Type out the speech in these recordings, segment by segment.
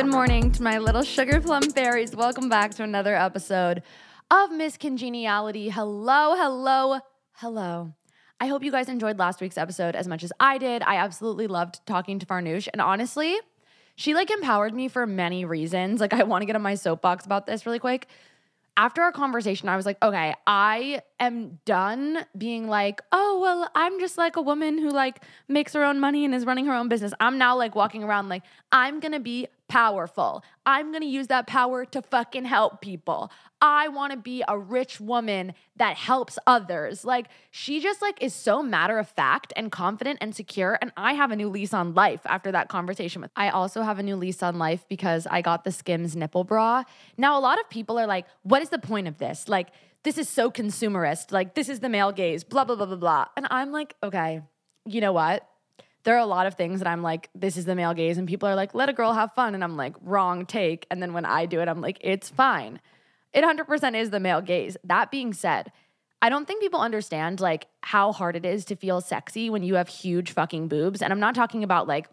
Good morning to my little sugar plum fairies. Welcome back to another episode of Miss Congeniality. Hello, hello, hello. I hope you guys enjoyed last week's episode as much as I did. I absolutely loved talking to Farnoosh. And honestly, she like empowered me for many reasons. Like, I want to get on my soapbox about this really quick after our conversation, I was like, okay, I am done being like, oh, well, I'm just like a woman who like makes her own money and is running her own business. I'm now like walking around like, I'm gonna be powerful. I'm gonna use that power to fucking help people. I wanna be a rich woman that helps others. Like, she just like is so matter of fact and confident and secure. And I have a new lease on life after that conversation with. I also have a new lease on life because I got the Skims nipple bra. Now, a lot of people are like, what is the point of this? Like, this is so consumerist. Like, this is the male gaze, blah, blah, blah, blah, blah. And I'm like, okay, you know what? There are a lot of things that I'm like, this is the male gaze. And people are like, let a girl have fun. And I'm like, wrong take. And then when I do it, I'm like, it's fine. It 100% is the male gaze. That being said, I don't think people understand like how hard it is to feel sexy when you have huge fucking boobs. And I'm not talking about like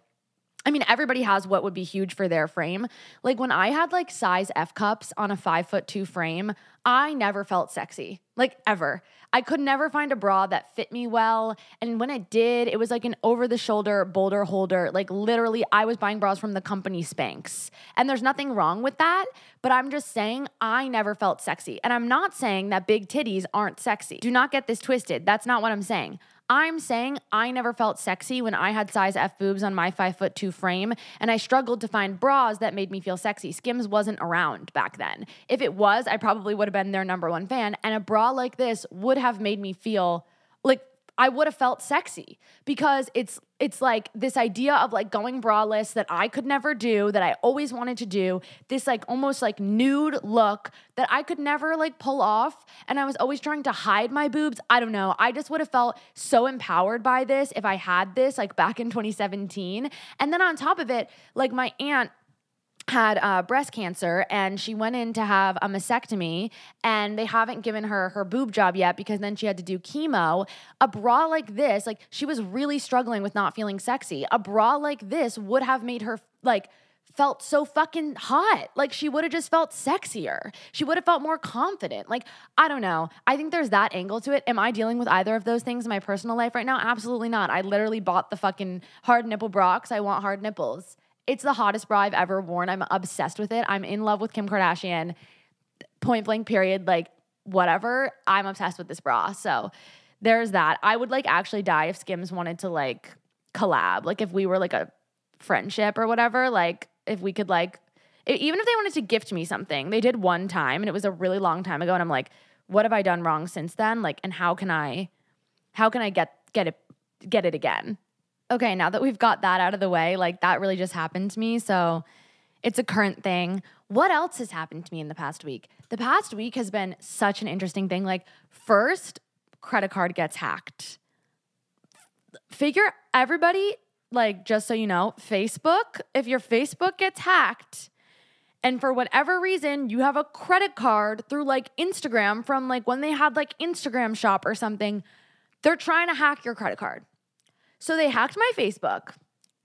I mean, everybody has what would be huge for their frame. Like when I had like size F cups on a five foot two frame, I never felt sexy, like ever. I could never find a bra that fit me well. And when it did, it was like an over the shoulder boulder holder. Like literally, I was buying bras from the company Spanx. And there's nothing wrong with that. But I'm just saying, I never felt sexy. And I'm not saying that big titties aren't sexy. Do not get this twisted. That's not what I'm saying. I'm saying I never felt sexy when I had size F boobs on my five foot two frame, and I struggled to find bras that made me feel sexy. Skims wasn't around back then. If it was, I probably would have been their number one fan, and a bra like this would have made me feel like I would have felt sexy because it's it's like this idea of like going braless that I could never do that I always wanted to do this like almost like nude look that I could never like pull off. And I was always trying to hide my boobs. I don't know. I just would have felt so empowered by this if I had this like back in 2017 and then on top of it like my aunt had uh, breast cancer and she went in to have a mastectomy and they haven't given her her boob job yet because then she had to do chemo a bra like this like she was really struggling with not feeling sexy a bra like this would have made her like felt so fucking hot. Like she would have just felt sexier. She would have felt more confident. Like, I don't know. I think there's that angle to it. Am I dealing with either of those things in my personal life right now? Absolutely not. I literally bought the fucking hard nipple bra because I want hard nipples. It's the hottest bra I've ever worn. I'm obsessed with it. I'm in love with Kim Kardashian. Point blank, period. Like, whatever. I'm obsessed with this bra. So there's that. I would like actually die if Skims wanted to like collab. Like, if we were like a friendship or whatever, like, if we could like, even if they wanted to gift me something, they did one time and it was a really long time ago. And I'm like, what have I done wrong since then? Like, and how can I, how can I get, get it, get it again? Okay, now that we've got that out of the way, like that really just happened to me. So it's a current thing. What else has happened to me in the past week? The past week has been such an interesting thing. Like, first, credit card gets hacked. Figure everybody, like, just so you know, Facebook, if your Facebook gets hacked, and for whatever reason you have a credit card through like Instagram from like when they had like Instagram shop or something, they're trying to hack your credit card. So they hacked my Facebook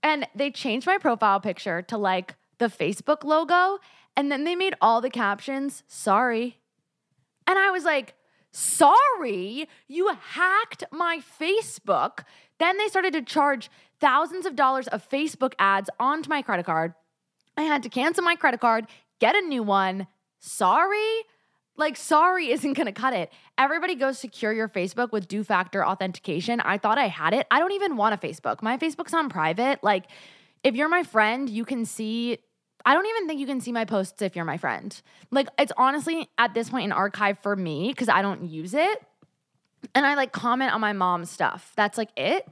and they changed my profile picture to like the Facebook logo. And then they made all the captions, sorry. And I was like, sorry, you hacked my Facebook. Then they started to charge thousands of dollars of Facebook ads onto my credit card. I had to cancel my credit card, get a new one. Sorry. Like, sorry isn't gonna cut it. Everybody goes secure your Facebook with two factor authentication. I thought I had it. I don't even want a Facebook. My Facebook's on private. Like, if you're my friend, you can see. I don't even think you can see my posts if you're my friend. Like, it's honestly at this point an archive for me because I don't use it. And I like comment on my mom's stuff. That's like it.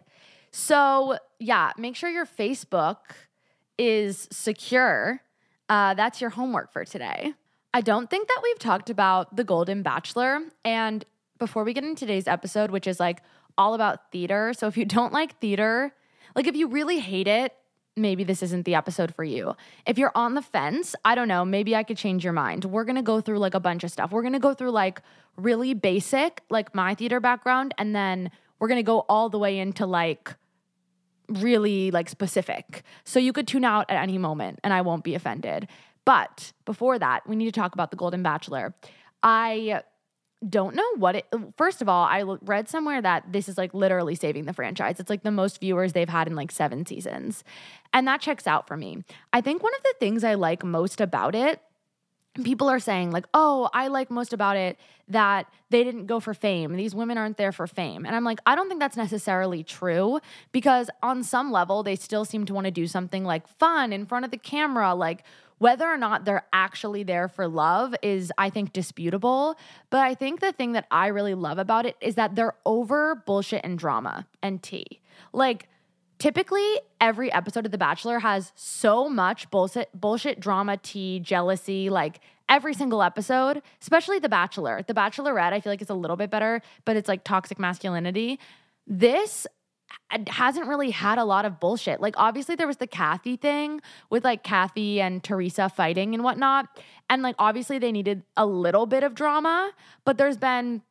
So, yeah, make sure your Facebook is secure. Uh, that's your homework for today. I don't think that we've talked about The Golden Bachelor. And before we get into today's episode, which is like all about theater. So if you don't like theater, like if you really hate it, maybe this isn't the episode for you. If you're on the fence, I don't know, maybe I could change your mind. We're gonna go through like a bunch of stuff. We're gonna go through like really basic, like my theater background, and then we're gonna go all the way into like really like specific. So you could tune out at any moment and I won't be offended. But before that, we need to talk about The Golden Bachelor. I don't know what it first of all i read somewhere that this is like literally saving the franchise. It's like the most viewers they've had in like seven seasons. And that checks out for me. I think one of the things i like most about it people are saying like oh i like most about it that they didn't go for fame. These women aren't there for fame. And i'm like i don't think that's necessarily true because on some level they still seem to want to do something like fun in front of the camera like whether or not they're actually there for love is i think disputable but i think the thing that i really love about it is that they're over bullshit and drama and tea like Typically, every episode of The Bachelor has so much bullshit, bullshit, drama, tea, jealousy, like every single episode, especially The Bachelor. The Bachelorette, I feel like it's a little bit better, but it's like toxic masculinity. This hasn't really had a lot of bullshit. Like, obviously, there was the Kathy thing with like Kathy and Teresa fighting and whatnot. And like, obviously, they needed a little bit of drama, but there's been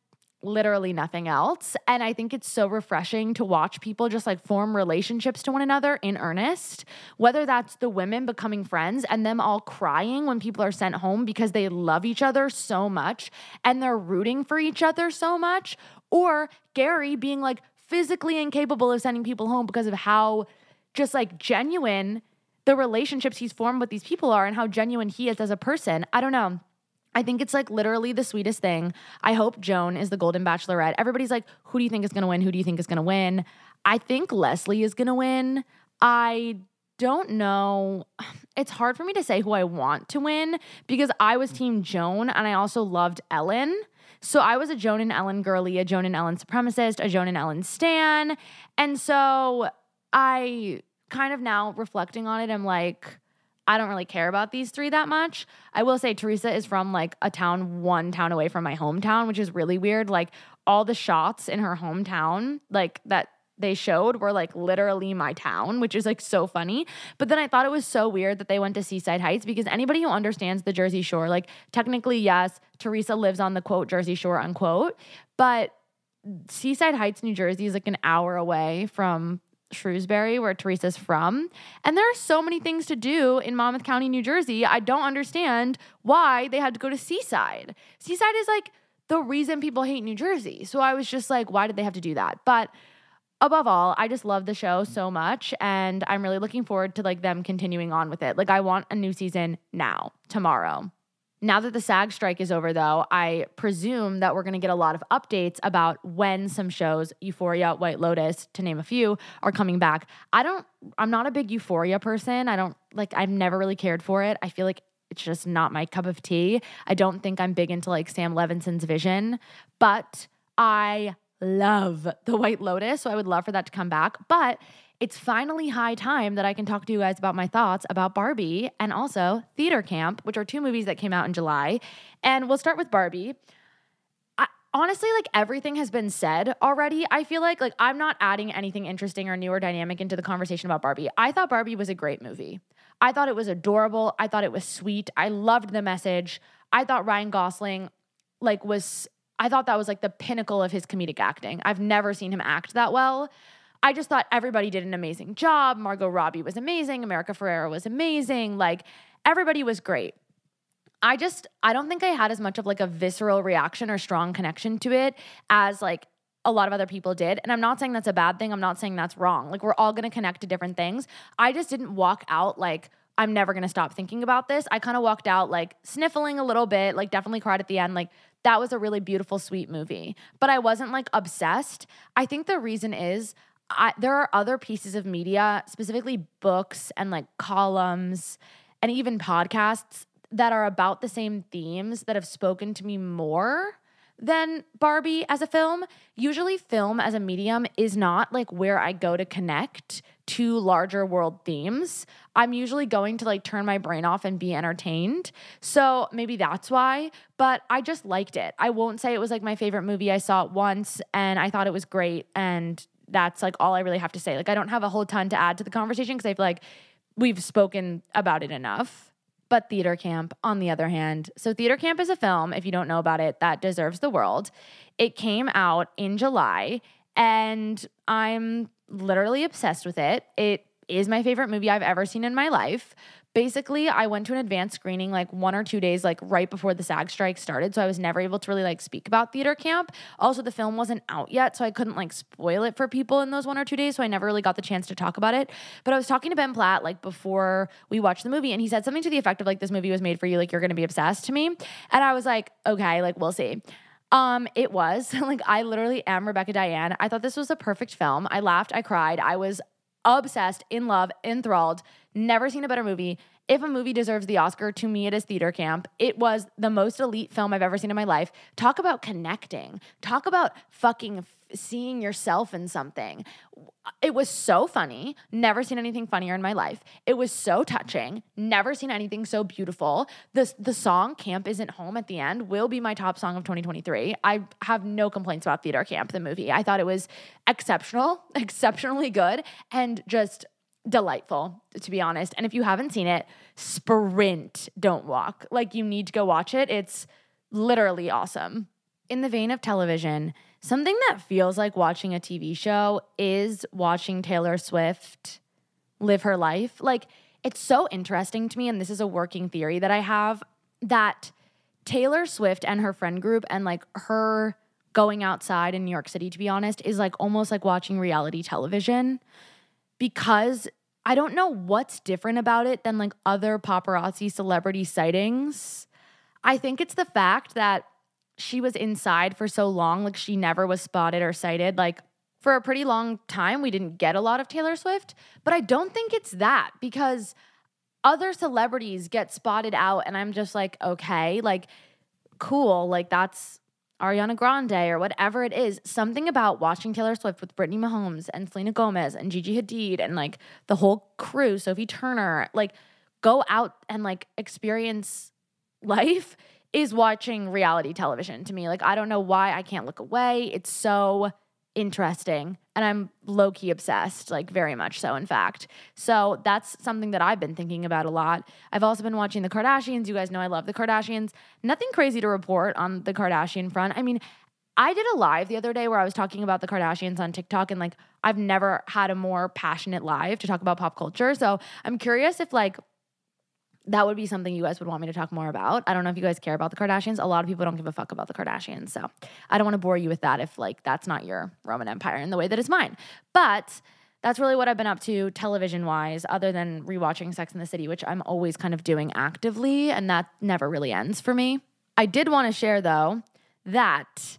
literally nothing else. And I think it's so refreshing to watch people just like form relationships to one another in earnest, whether that's the women becoming friends and them all crying when people are sent home because they love each other so much and they're rooting for each other so much, or Gary being like physically incapable of sending people home because of how just like genuine the relationships he's formed with these people are and how genuine he is as a person. I don't know. I think it's like literally the sweetest thing. I hope Joan is the Golden Bachelorette. Everybody's like, who do you think is gonna win? Who do you think is gonna win? I think Leslie is gonna win. I don't know. It's hard for me to say who I want to win because I was team Joan and I also loved Ellen. So I was a Joan and Ellen girly, a Joan and Ellen supremacist, a Joan and Ellen stan. And so I kind of now reflecting on it, I'm like, I don't really care about these three that much. I will say Teresa is from like a town one town away from my hometown, which is really weird. Like all the shots in her hometown, like that they showed were like literally my town, which is like so funny. But then I thought it was so weird that they went to Seaside Heights because anybody who understands the Jersey Shore, like technically, yes, Teresa lives on the quote Jersey Shore, unquote, but Seaside Heights, New Jersey is like an hour away from Shrewsbury, where Teresa's from. And there are so many things to do in Monmouth County, New Jersey. I don't understand why they had to go to Seaside. Seaside is like the reason people hate New Jersey. So I was just like, why did they have to do that? But above all, I just love the show so much and I'm really looking forward to like them continuing on with it. Like I want a new season now, tomorrow. Now that the SAG strike is over, though, I presume that we're going to get a lot of updates about when some shows, Euphoria, White Lotus, to name a few, are coming back. I don't, I'm not a big Euphoria person. I don't, like, I've never really cared for it. I feel like it's just not my cup of tea. I don't think I'm big into like Sam Levinson's vision, but I love the White Lotus. So I would love for that to come back. But it's finally high time that I can talk to you guys about my thoughts about Barbie and also Theater Camp, which are two movies that came out in July. And we'll start with Barbie. Honestly, like everything has been said already. I feel like like I'm not adding anything interesting or new or dynamic into the conversation about Barbie. I thought Barbie was a great movie. I thought it was adorable. I thought it was sweet. I loved the message. I thought Ryan Gosling like was I thought that was like the pinnacle of his comedic acting. I've never seen him act that well. I just thought everybody did an amazing job. Margot Robbie was amazing. America Ferrera was amazing. Like everybody was great. I just I don't think I had as much of like a visceral reaction or strong connection to it as like a lot of other people did. And I'm not saying that's a bad thing. I'm not saying that's wrong. Like we're all going to connect to different things. I just didn't walk out like I'm never going to stop thinking about this. I kind of walked out like sniffling a little bit, like definitely cried at the end. Like that was a really beautiful sweet movie. But I wasn't like obsessed. I think the reason is I, there are other pieces of media, specifically books and like columns and even podcasts that are about the same themes that have spoken to me more than Barbie as a film. Usually, film as a medium is not like where I go to connect to larger world themes. I'm usually going to like turn my brain off and be entertained. So maybe that's why, but I just liked it. I won't say it was like my favorite movie. I saw it once and I thought it was great. And that's like all I really have to say. Like I don't have a whole ton to add to the conversation because I feel like we've spoken about it enough. But Theater Camp, on the other hand, so Theater Camp is a film, if you don't know about it, that deserves the world. It came out in July, and I'm literally obsessed with it. It is my favorite movie I've ever seen in my life. Basically, I went to an advanced screening like one or two days like right before the SAG strike started, so I was never able to really like speak about theater camp. Also, the film wasn't out yet, so I couldn't like spoil it for people in those one or two days, so I never really got the chance to talk about it. But I was talking to Ben Platt like before we watched the movie, and he said something to the effect of like this movie was made for you, like you're gonna be obsessed to me, and I was like, okay, like we'll see. Um, it was like I literally am Rebecca Diane. I thought this was a perfect film. I laughed, I cried, I was obsessed, in love, enthralled. Never seen a better movie. If a movie deserves the Oscar, to me it is Theater Camp. It was the most elite film I've ever seen in my life. Talk about connecting. Talk about fucking seeing yourself in something. It was so funny. Never seen anything funnier in my life. It was so touching. Never seen anything so beautiful. The, the song Camp Isn't Home at the end will be my top song of 2023. I have no complaints about Theater Camp, the movie. I thought it was exceptional, exceptionally good, and just delightful, to be honest. And if you haven't seen it, sprint, don't walk. Like you need to go watch it. It's literally awesome. In the vein of television, something that feels like watching a TV show is watching Taylor Swift live her life. Like it's so interesting to me, and this is a working theory that I have that Taylor Swift and her friend group and like her going outside in New York City, to be honest, is like almost like watching reality television because I don't know what's different about it than like other paparazzi celebrity sightings. I think it's the fact that she was inside for so long, like she never was spotted or sighted. Like for a pretty long time, we didn't get a lot of Taylor Swift, but I don't think it's that because other celebrities get spotted out, and I'm just like, okay, like cool, like that's Ariana Grande or whatever it is, something about watching Taylor Swift with Brittany Mahomes and Selena Gomez and Gigi Hadid and like the whole crew, Sophie Turner, like go out and like experience life is watching reality television to me. Like I don't know why I can't look away. It's so interesting and I'm low key obsessed, like very much so, in fact. So that's something that I've been thinking about a lot. I've also been watching the Kardashians. You guys know I love the Kardashians. Nothing crazy to report on the Kardashian front. I mean, I did a live the other day where I was talking about the Kardashians on TikTok, and like I've never had a more passionate live to talk about pop culture. So I'm curious if like that would be something you guys would want me to talk more about. I don't know if you guys care about the Kardashians. A lot of people don't give a fuck about the Kardashians. So I don't want to bore you with that if like that's not your Roman Empire in the way that it's mine. But that's really what I've been up to television wise, other than rewatching Sex in the City, which I'm always kind of doing actively, and that never really ends for me. I did want to share though that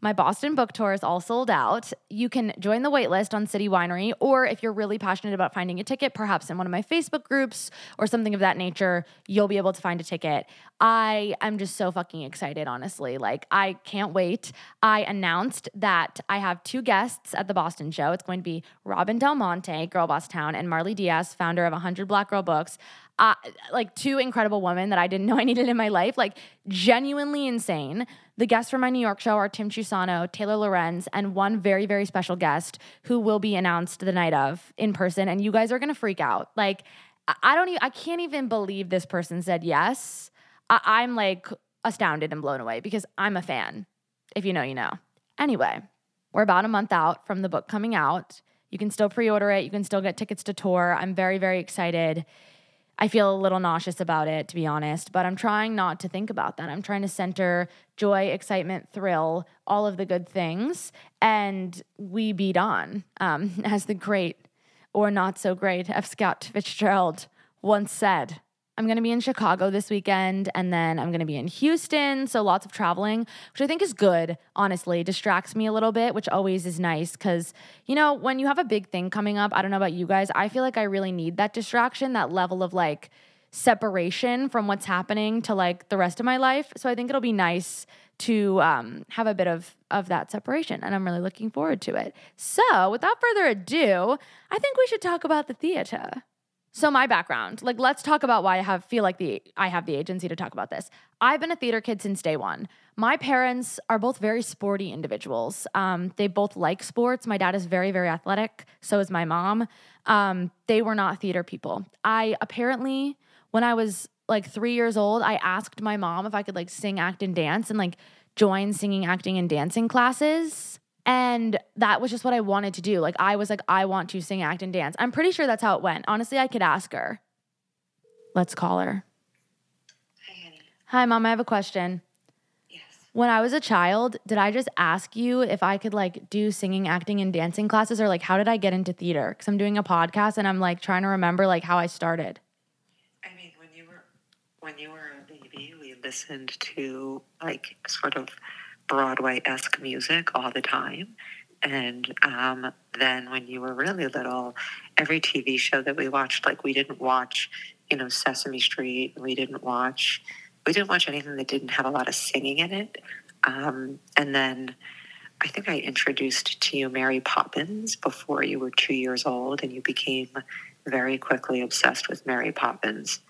my Boston book tour is all sold out. You can join the waitlist on City Winery, or if you're really passionate about finding a ticket, perhaps in one of my Facebook groups or something of that nature, you'll be able to find a ticket. I am just so fucking excited, honestly. Like, I can't wait. I announced that I have two guests at the Boston show. It's going to be Robyn DelMonte, Girl Boss Town, and Marley Dias, founder of 100 Black Girl Books. Uh, like two incredible women that I didn't know I needed in my life, like genuinely insane. The guests for my New York show are Tim Chusano, Taylor Lorenz, and one very, very special guest who will be announced the night of in person. And you guys are gonna freak out. Like, I don't even, I can't even believe this person said yes. I, I'm like astounded and blown away because I'm a fan. If you know, you know. Anyway, we're about a month out from the book coming out. You can still pre order it, you can still get tickets to tour. I'm very, very excited. I feel a little nauseous about it, to be honest, but I'm trying not to think about that. I'm trying to center joy, excitement, thrill, all of the good things, and we beat on, um, as the great or not so great F. Scott Fitzgerald once said. I'm going to be in Chicago this weekend and then I'm going to be in Houston. So lots of traveling, which I think is good, honestly. Distracts me a little bit, which always is nice because, you know, when you have a big thing coming up, I don't know about you guys, I feel like I really need that distraction, that level of like separation from what's happening to like the rest of my life. So I think it'll be nice to um, have a bit of of that separation and i'm really looking forward to it so without further ado i think we should talk about the theater so my background, like let's talk about why I have feel like the I have the agency to talk about this. I've been a theater kid since day one. My parents are both very sporty individuals. Um, they both like sports. My dad is very very athletic. So is my mom. Um, they were not theater people. I apparently when I was like three years old, I asked my mom if I could like sing, act, and dance, and like join singing, acting, and dancing classes And that was just what I wanted to do. Like, I was like, I want to sing, act, and dance. I'm pretty sure that's how it went. Honestly, I could ask her. Let's call her. Hi, honey. Hi, mom. I have a question. Yes. When I was a child, did I just ask you if I could like do singing, acting, and dancing classes, or like how did I get into theater? Because I'm doing a podcast and I'm like trying to remember like how I started. I mean, when you were when you were a baby, we listened to like sort of Broadway esque music all the time. And um, then when you were really little, every TV show that we watched, like we didn't watch, you know, Sesame Street. We didn't watch. We didn't watch anything that didn't have a lot of singing in it. Um, and then I think I introduced to you Mary Poppins before you were two years old, and you became very quickly obsessed with Mary Poppins.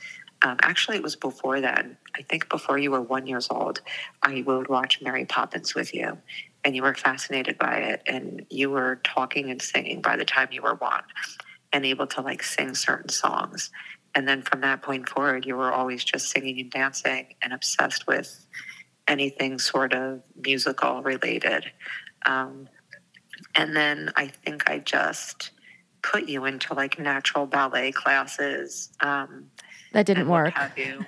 Um, actually, it was before then. I think before you were one years old, I would watch Mary Poppins with you, and you were fascinated by it, and you were talking and singing by the time you were one, and able to like sing certain songs. And then from that point forward, you were always just singing and dancing and obsessed with anything sort of musical related. Um, and then I think I just put you into like natural ballet classes. Um, That didn't work.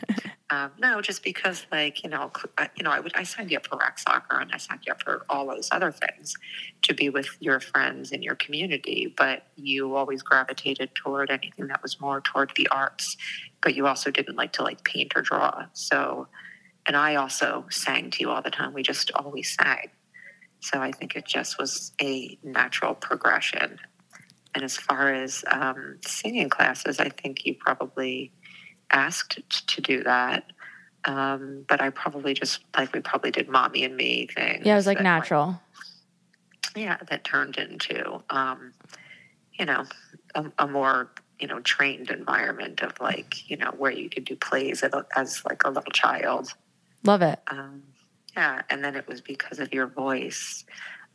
Um, no, just because, like you know, I- you know, I would I signed you up for rec soccer and I signed you up for all those other things to be with your friends and your community. But you always gravitated toward anything that was more toward the arts. But you also didn't like to like paint or draw. So, and I also sang to you all the time. We just always sang. So I think it just was a natural progression. And as far as um, singing classes, I think you probably asked to do that. Um, but I probably just like we probably did mommy and me things. Yeah, it was like natural. yeah, that turned into um, you know a, a more you know trained environment of like you know where you could do plays as, as like a little child. Love it. Um, yeah, and then it was because of your voice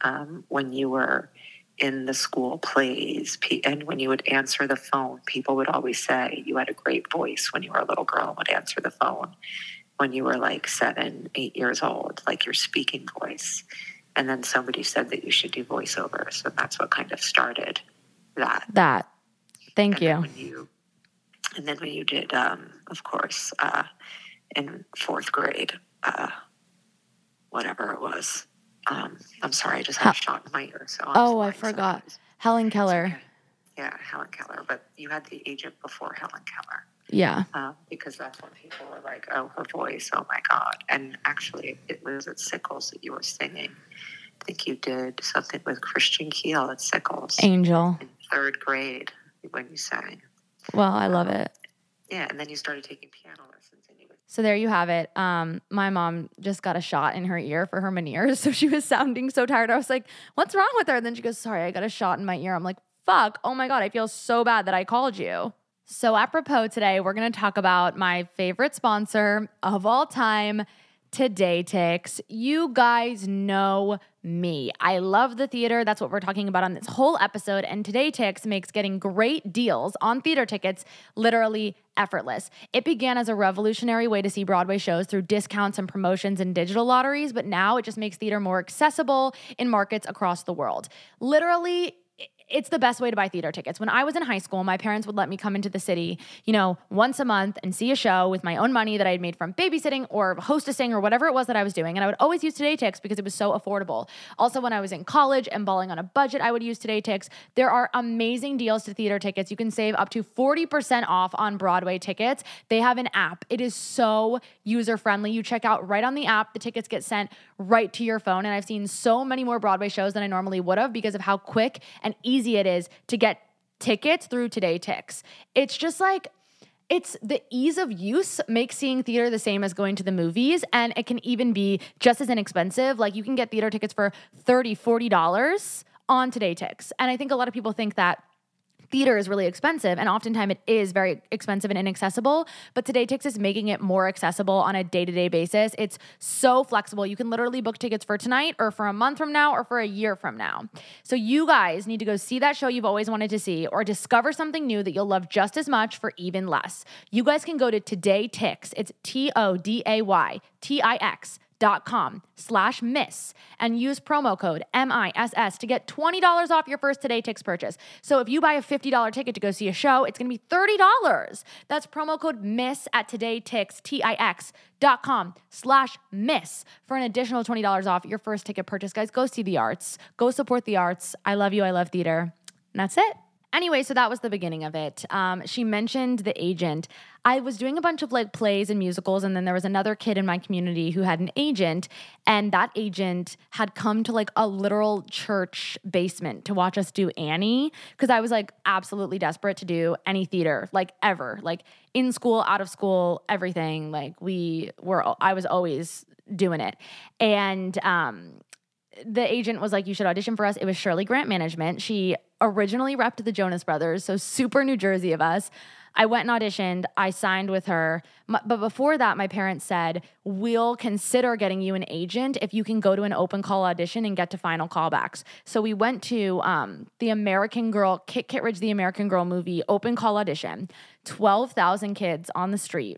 um, when you were in the school plays, and when you would answer the phone, people would always say you had a great voice when you were a little girl and would answer the phone. When you were like seven, eight years old, like your speaking voice, and then somebody said that you should do voiceover, so that's what kind of started that. That. Thank And you. when you, and then when you did, um, of course, uh, in fourth grade, uh, whatever it was. Um, I'm sorry, I just had a shot in my ear. So I'm Oh, I forgot. sorry. Helen Keller. okay. Yeah, Helen Keller. But you had the agent before Helen Keller Yeah. uh, because that's when people were like, "Oh, her voice! Oh my God!" And actually, it was at Sickles that you were singing. I think you did something with Christian Keel at Sickles Angel. in third grade when you sang. Well, I love it. Yeah, and then you started taking piano lessons, and you would So there you have it. Um, my mom just got a shot in her ear for her Meniere's, so she was sounding so tired. I was like, "What's wrong with her?" And then she goes, "Sorry, I got a shot in my ear." I'm like, "Fuck! Oh my god, I feel so bad that I called you." So apropos today, we're gonna talk about my favorite sponsor of all time, TodayTix. You guys know me. I love the theater. That's what we're talking about on this whole episode. And TodayTix makes getting great deals on theater tickets literally effortless. It began as a revolutionary way to see Broadway shows through discounts and promotions and digital lotteries, but now it just makes theater more accessible in markets across the world. Literally, it's the best way to buy theater tickets. When I was in high school, my parents would let me come into the city, you know, once a month and see a show with my own money that I had made from babysitting or hostessing or whatever it was that I was doing. And I would always use TodayTix because it was so affordable. Also, when I was in college and balling on a budget, I would use TodayTix. There are amazing deals to theater tickets. You can save up to 40% off on Broadway tickets. They have an app. It is so user friendly. You check out right on the app, the tickets get sent right to your phone. And I've seen so many more Broadway shows than I normally would have because of how quick and easy it is to get tickets through TodayTix. It's just like, it's the ease of use makes seeing theater the same as going to the movies and it can even be just as inexpensive like you can get theater tickets for 30 40 dollars on TodayTix and i think a lot of people think that theater is really expensive and oftentimes it is very expensive and inaccessible but TodayTix is making it more accessible on a day-to-day basis. It's so flexible. You can literally book tickets for tonight or for a month from now or for a year from now. So you guys need to go see that show you've always wanted to see or discover something new that you'll love just as much for even less. You guys can go to TodayTix. It's t-o-d-a-y t-i-x com slash miss and use promo code M-I-S-S to get $20 off your first Today Tix purchase. So if you buy a $50 ticket to go see a show, it's going to be $30. That's promo code miss at todaytix, T-I-X dot com slash miss for an additional $20 off your first ticket purchase. Guys, go see the arts. Go support the arts. I love you. I love theater. And that's it. Anyway, so that was the beginning of it. Um, she mentioned the agent. I was doing a bunch of like plays and musicals, and then there was another kid in my community who had an agent, and that agent had come to like a literal church basement to watch us do Annie because I was like absolutely desperate to do any theater, like ever, like in school, out of school, everything. Like we were, I was always doing it, and um, the agent was like, You should audition for us. It was Shirley Grant Management. She originally repped the Jonas Brothers, so super New Jersey of us. I went and auditioned. I signed with her. But before that, my parents said, We'll consider getting you an agent if you can go to an open call audition and get to final callbacks. So we went to um, the American Girl, Kit Kittredge, the American Girl movie, open call audition, 12,000 kids on the street,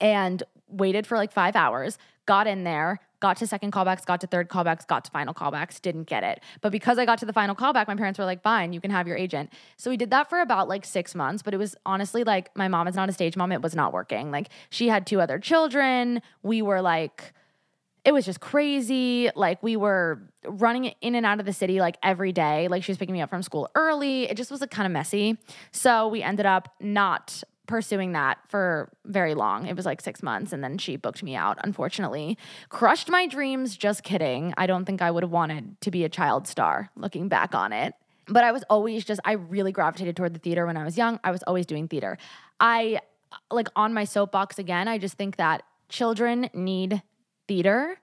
and waited for like five hours, got in there, got to second callbacks, got to third callbacks, got to final callbacks, didn't get it. But because I got to the final callback, my parents were like, fine, you can have your agent. So we did that for about like six months, but it was honestly like my mom is not a stage mom. It was not working. Like she had two other children. We were like, it was just crazy. Like we were running in and out of the city like every day. Like she was picking me up from school early. It just was like kind of messy. So we ended up not pursuing that for very long. It was like six months, and then she booked me out, unfortunately. Crushed my dreams, just kidding. I don't think I would have wanted to be a child star looking back on it. But I was always just, I really gravitated toward the theater when I was young. I was always doing theater. I, like, on my soapbox again, I just think that children need theater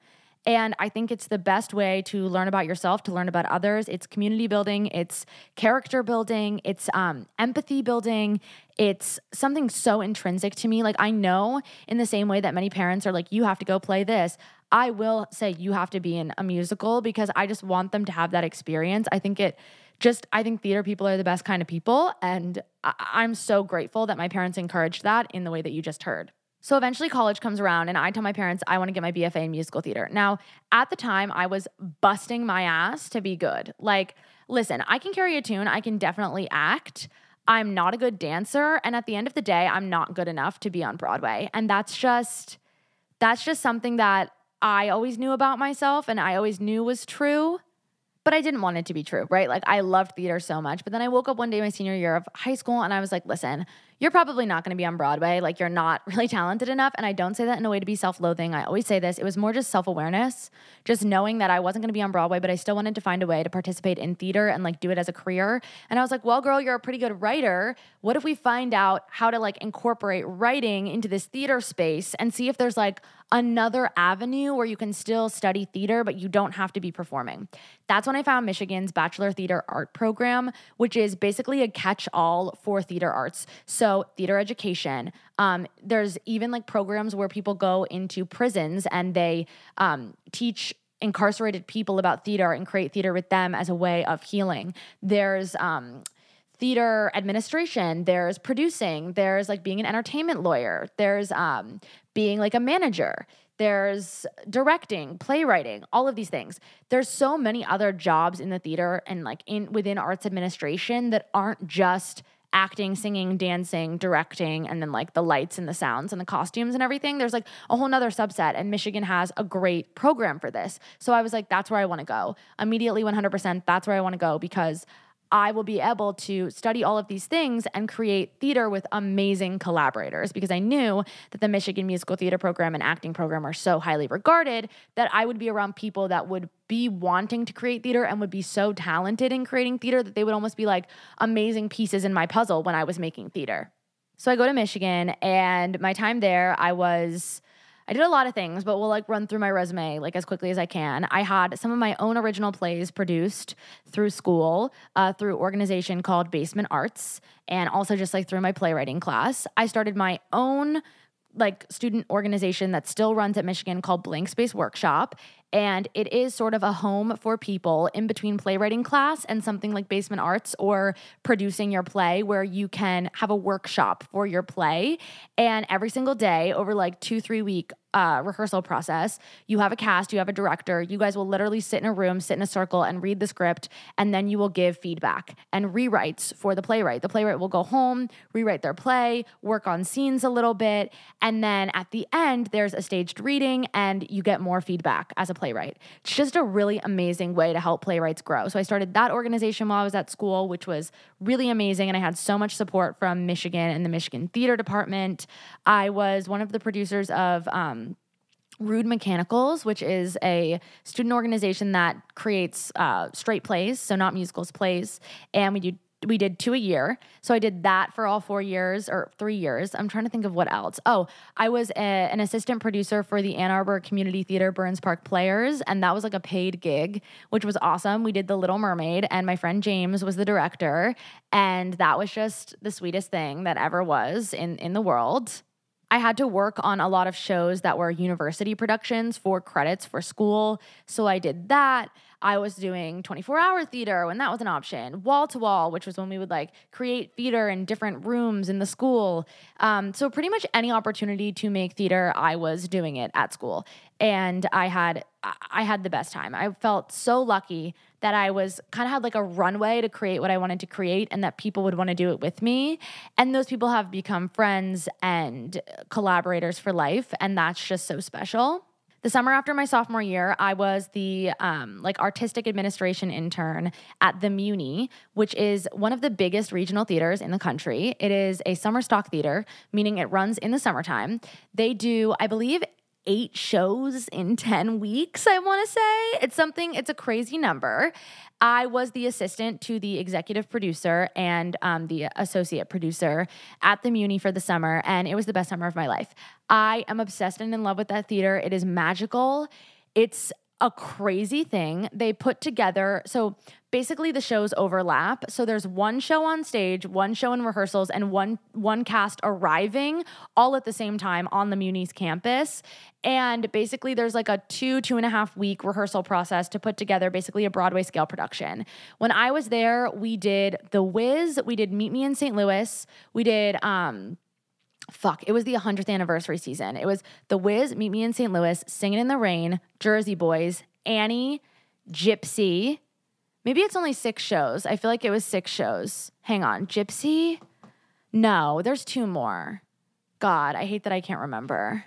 and I think it's the best way to learn about yourself, to learn about others. It's community building, it's character building, it's um, empathy building. It's something so intrinsic to me. Like, I know in the same way that many parents are like, you have to go play this. I will say you have to be in a musical because I just want them to have that experience. I think it just, I think theater people are the best kind of people. And I- I'm so grateful that my parents encouraged that in the way that you just heard. So eventually college comes around and I tell my parents I want to get my BFA in musical theater. Now, at the time I was busting my ass to be good. Like, listen, I can carry a tune, I can definitely act. I'm not a good dancer and at the end of the day I'm not good enough to be on Broadway. And that's just that's just something that I always knew about myself and I always knew was true but I didn't want it to be true, right? Like I loved theater so much. But then I woke up one day my senior year of high school and I was like, listen, you're probably not going to be on Broadway. Like you're not really talented enough. And I don't say that in a way to be self loathing. I always say this. It was more just self awareness, just knowing that I wasn't going to be on Broadway, but I still wanted to find a way to participate in theater and like do it as a career. And I was like, well, girl, you're a pretty good writer. What if we find out how to like incorporate writing into this theater space and see if there's like another avenue where you can still study theater, but you don't have to be performing. That's when I found Michigan's Bachelor Theater Art Program, which is basically a catch all for theater arts. So, theater education. Um, there's even like programs where people go into prisons and they um, teach incarcerated people about theater and create theater with them as a way of healing. There's um, theater administration there's producing there's like being an entertainment lawyer there's um, being like a manager there's directing playwriting all of these things there's so many other jobs in the theater and like in within arts administration that aren't just acting singing dancing directing and then like the lights and the sounds and the costumes and everything there's like a whole nother subset and michigan has a great program for this. So i was like that's where i want to go. Immediately 100% that's where i want to go because I will be able to study all of these things and create theater with amazing collaborators because I knew that the Michigan Musical Theater Program and acting program are so highly regarded that I would be around people that would be wanting to create theater and would be so talented in creating theater that they would almost be like amazing pieces in my puzzle when I was making theater. So I go to Michigan and my time there, I was I did a lot of things, but we'll like run through my resume like as quickly as I can. I had some of my own original plays produced through school, uh, through organization called Basement Arts, and also just like through my playwriting class. I started my own like student organization that still runs at Michigan called Blank Space Workshop. And it is sort of a home for people in between playwriting class and something like basement arts or producing your play, where you can have a workshop for your play. And every single day over like two, three week uh, rehearsal process. You have a cast, you have a director. You guys will literally sit in a room, sit in a circle, and read the script, and then you will give feedback and rewrites for the playwright. The playwright will go home, rewrite their play, work on scenes a little bit, and then at the end, there's a staged reading, and you get more feedback as a playwright. It's just a really amazing way to help playwrights grow. So I started that organization while I was at school, which was really amazing, and I had so much support from Michigan and the Michigan Theater Department. I was one of the producers of. Um, Rude Mechanicals, which is a student organization that creates uh, straight plays, so not musicals, plays, and we do we did two a year. So I did that for all four years or three years. I'm trying to think of what else. Oh, I was a, an assistant producer for the Ann Arbor Community Theater Burns Park Players, and that was like a paid gig, which was awesome. We did The Little Mermaid, and my friend James was the director, and that was just the sweetest thing that ever was in in the world. I had to work on a lot of shows that were university productions for credits for school. So I did that. I was doing 24 hour theater when that was an option, wall to wall, which was when we would like create theater in different rooms in the school. Um, so pretty much any opportunity to make theater, I was doing it at school. And I had I had the best time. I felt so lucky that I was kind of had like a runway to create what I wanted to create and that people would want to do it with me. And those people have become friends and collaborators for life. And that's just so special. The summer after my sophomore year, I was the um, like artistic administration intern at the Muni, which is one of the biggest regional theaters in the country. It is a summer stock theater, meaning it runs in the summertime. They do, I believe, eight shows in 10 weeks, I want to say. It's something, it's a crazy number. I was the assistant to the executive producer and um, the associate producer at the Muni for the summer, and it was the best summer of my life. I am obsessed and in love with that theater. It is magical. It's a crazy thing. They put together, so basically the shows overlap. So there's one show on stage, one show in rehearsals, and one one cast arriving all at the same time on the Muni's campus. And basically there's like a two, two and a half week rehearsal process to put together basically a Broadway scale production. When I was there, we did The Wiz, we did Meet Me in St. Louis, we did um fuck, it was the 100th anniversary season. It was The Wiz, Meet Me in St. Louis, Singing in the Rain, Jersey Boys, Annie, Gypsy. Maybe it's only six shows. I feel like it was six shows. Hang on, Gypsy? No, there's two more. God, I hate that I can't remember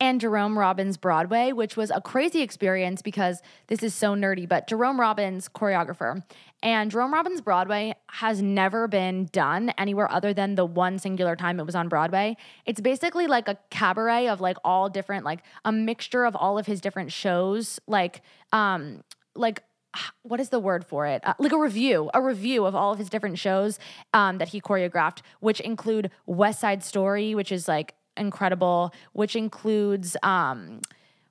and Jerome Robbins Broadway, which was a crazy experience because this is so nerdy, but Jerome Robbins, choreographer, and Jerome Robbins Broadway has never been done anywhere other than the one singular time it was on Broadway. It's basically like a cabaret of like all different, like a mixture of all of his different shows, like, um, like what is the word for it? Uh, like a revue, a revue of all of his different shows um, that he choreographed, which include West Side Story, which is like incredible, which includes um,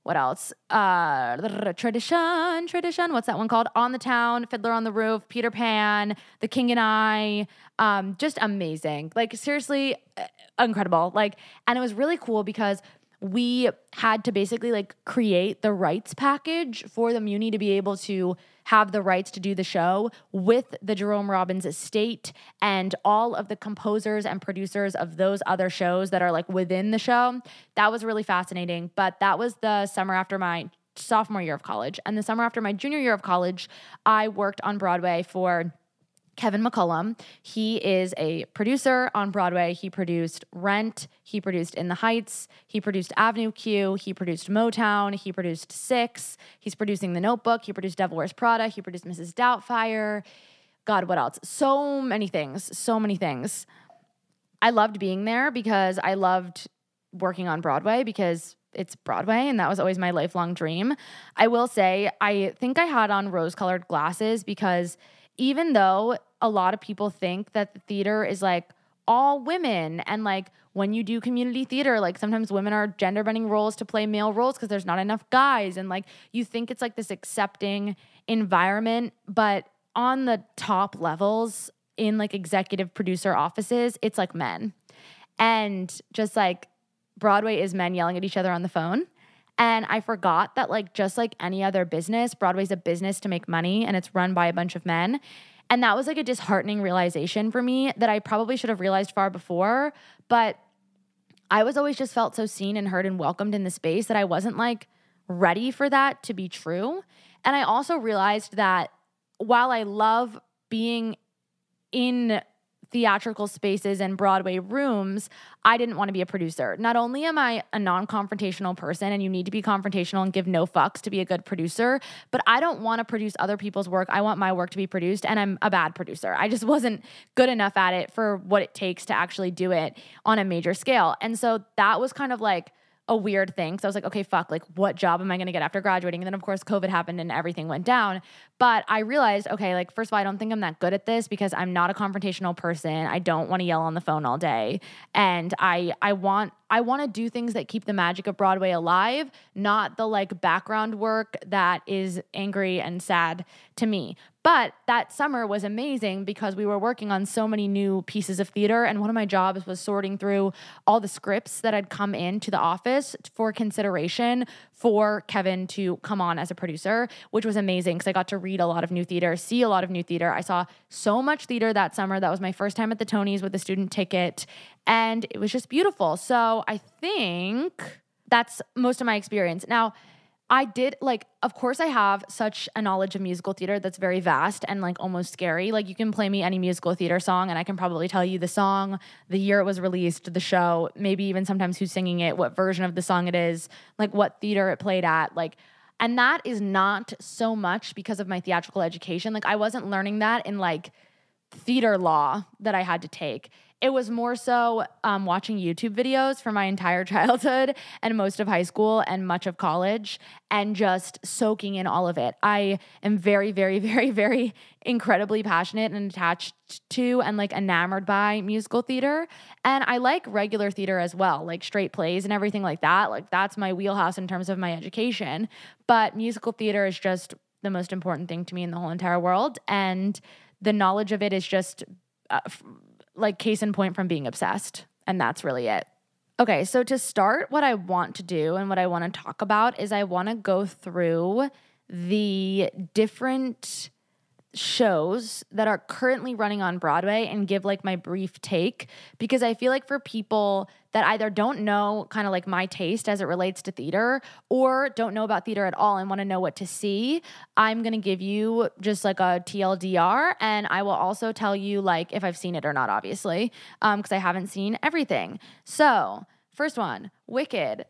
what else? Uh, tradition, tradition. What's that one called? On the Town, Fiddler on the Roof, Peter Pan, The King and I. Um, just amazing. Like seriously, uh, incredible. Like, and it was really cool because we had to basically like create the rights package for the Muni to be able to have the rights to do the show with the Jerome Robbins estate and all of the composers and producers of those other shows that are like within the show. That was really fascinating. But that was the summer after my sophomore year of college. And the summer after my junior year of college, I worked on Broadway for Kevin McCollum. He is a producer on Broadway. He produced Rent. He produced In the Heights. He produced Avenue Q. He produced Motown. He produced Six. He's producing The Notebook. He produced Devil Wears Prada. He produced Mrs. Doubtfire. God, what else? So many things. So many things. I loved being there because I loved working on Broadway because it's Broadway and that was always my lifelong dream. I will say, I think I had on rose colored glasses because even though a lot of people think that the theater is like all women and like when you do community theater like sometimes women are gender bending roles to play male roles because there's not enough guys and like you think it's like this accepting environment but on the top levels in like executive producer offices it's like men. And just like broadway is men yelling at each other on the phone and I forgot that, like, just like any other business, Broadway's a business to make money and it's run by a bunch of men. And that was like a disheartening realization for me that I probably should have realized far before. But I was always just felt so seen and heard and welcomed in the space that I wasn't like ready for that to be true. And I also realized that while I love being in theatrical spaces and Broadway rooms, I didn't want to be a producer. Not only am I a non confrontational person and you need to be confrontational and give no fucks to be a good producer, but I don't want to produce other people's work. I want my work to be produced, and I'm a bad producer. I just wasn't good enough at it for what it takes to actually do it on a major scale. And so that was kind of like, a weird thing. So I was like, okay, fuck, like what job am I going to get after graduating? And then of course COVID happened and everything went down. But I realized, okay, like first of all, I don't think I'm that good at this because I'm not a confrontational person. I don't want to yell on the phone all day. And I I want I want to do things that keep the magic of Broadway alive, not the like background work that is angry and sad to me. But that summer was amazing because we were working on so many new pieces of theater. And one of my jobs was sorting through all the scripts that had come into the office for consideration for Kevin to come on as a producer, which was amazing because I got to read a lot of new theater, see a lot of new theater. I saw so much theater that summer. That was my first time at the Tonys with a student ticket. And it was just beautiful. So I think that's most of my experience. Now, I did like, of course, I have such a knowledge of musical theater that's very vast and like almost scary. Like, you can play me any musical theater song, and I can probably tell you the song, the year it was released, the show, maybe even sometimes who's singing it, what version of the song it is, like what theater it played at. Like, and that is not so much because of my theatrical education. Like, I wasn't learning that in like theater law that I had to take. It was more so um, watching YouTube videos for my entire childhood and most of high school and much of college and just soaking in all of it. I am very, very, very, very incredibly passionate and attached to and like enamored by musical theater. And I like regular theater as well, like straight plays and everything like that. Like that's my wheelhouse in terms of my education. But musical theater is just the most important thing to me in the whole entire world. And the knowledge of it is just uh, like case in point from being obsessed. And that's really it. Okay, so to start, what I want to do and what I want to talk about is I want to go through the different shows that are currently running on Broadway and give like my brief take because I feel like for people that either don't know kind of like my taste as it relates to theater or don't know about theater at all and want to know what to see, I'm going to give you just like a TLDR and I will also tell you like if I've seen it or not obviously um because I haven't seen everything. So, first one, Wicked.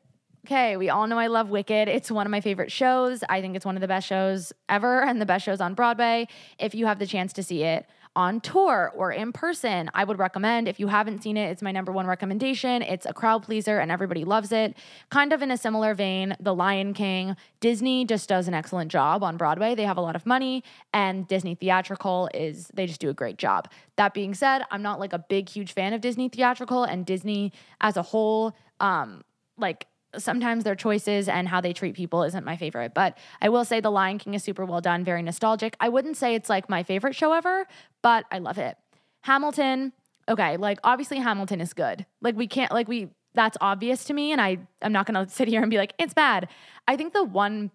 Okay, we all know I love Wicked. It's one of my favorite shows. I think it's one of the best shows ever and the best shows on Broadway. If you have the chance to see it on tour or in person, I would recommend. If you haven't seen it, it's my number one recommendation. It's a crowd pleaser and everybody loves it. Kind of in a similar vein, The Lion King. Disney just does an excellent job on Broadway. They have a lot of money, and Disney Theatrical is, they just do a great job. That being said, I'm not like a big, huge fan of Disney Theatrical and Disney as a whole. Um, like sometimes their choices and how they treat people isn't my favorite. But I will say The Lion King is super well done, very nostalgic. I wouldn't say it's like my favorite show ever, but I love it. Hamilton, okay, like obviously Hamilton is good. Like we can't like we that's obvious to me and I I'm not to sit here and be like it's bad. I think the one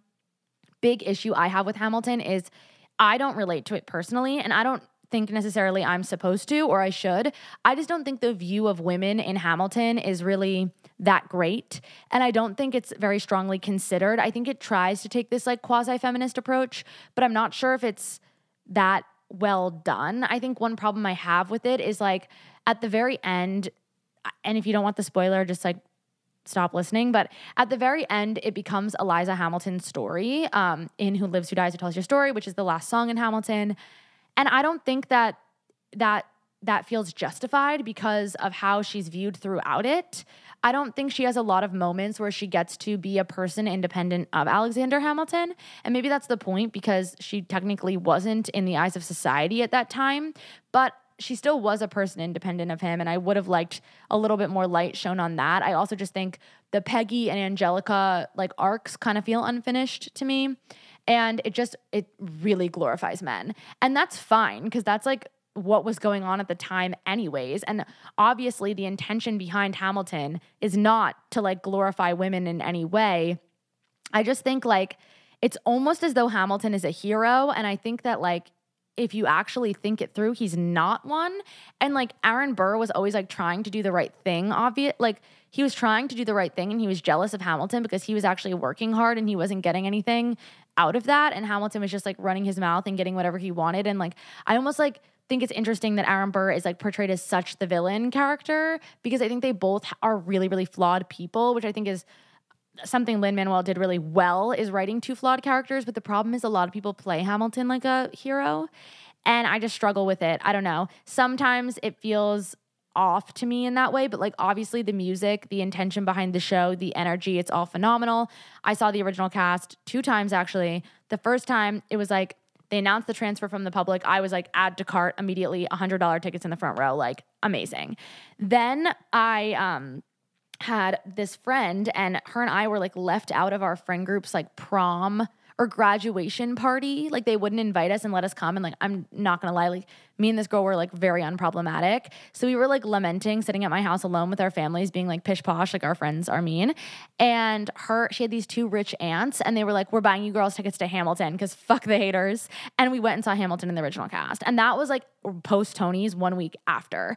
big issue I have with Hamilton is I don't relate to it personally and I don't think necessarily I'm supposed to or I should. I just don't think the view of women in Hamilton is really that great. And I don't think it's very strongly considered. I think it tries to take this like quasi feminist approach, but I'm not sure if it's that well done. I think one problem I have with it is like at the very end, and if you don't want the spoiler, just like stop listening. But at the very end, it becomes Eliza Hamilton's story um, in Who Lives, Who Dies, Who Tells Your Story, which is the last song in Hamilton. And I don't think that that that feels justified because of how she's viewed throughout it. I don't think she has a lot of moments where she gets to be a person independent of Alexander Hamilton. And maybe that's the point because she technically wasn't in the eyes of society at that time, but she still was a person independent of him. And I would have liked a little bit more light shown on that. I also just think the Peggy and Angelica like arcs kind of feel unfinished to me and it just it really glorifies men. And that's fine because that's like what was going on at the time anyways. And obviously the intention behind hamilton is not to like glorify women in any way. I just think like it's almost as though hamilton is a hero. And i think that like if you actually think it through he's not one. And like aaron burr was always like trying to do the right thing obvious like he was trying to do the right thing and he was jealous of Hamilton because he was actually working hard and he wasn't getting anything out of that. And Hamilton was just like running his mouth and getting whatever he wanted. And like, I almost like think it's interesting that Aaron Burr is like portrayed as such the villain character because I think they both are really, really flawed people, which I think is something Lin Manuel did really well is writing two flawed characters. But the problem is a lot of people play Hamilton like a hero. And I just struggle with it. I don't know. Sometimes it feels off to me in that way, but like obviously the music, the intention behind the show, the energy, it's all phenomenal. I saw the original cast two times actually. The first time it was like they announced the transfer from the public. I was like, add to cart immediately, $100 tickets in the front row, like amazing. Then I um had this friend and her and I were like left out of our friend group's like prom or graduation party. Like they wouldn't invite us and let us come. And like, I'm not gonna lie, like me and this girl were like very unproblematic. So we were like lamenting, sitting at my house alone with our families, being like pish posh, like our friends are mean. And her, she had these two rich aunts, and they were like, We're buying you girls tickets to Hamilton because fuck the haters. And we went and saw Hamilton in the original cast. And that was like post Tony's one week after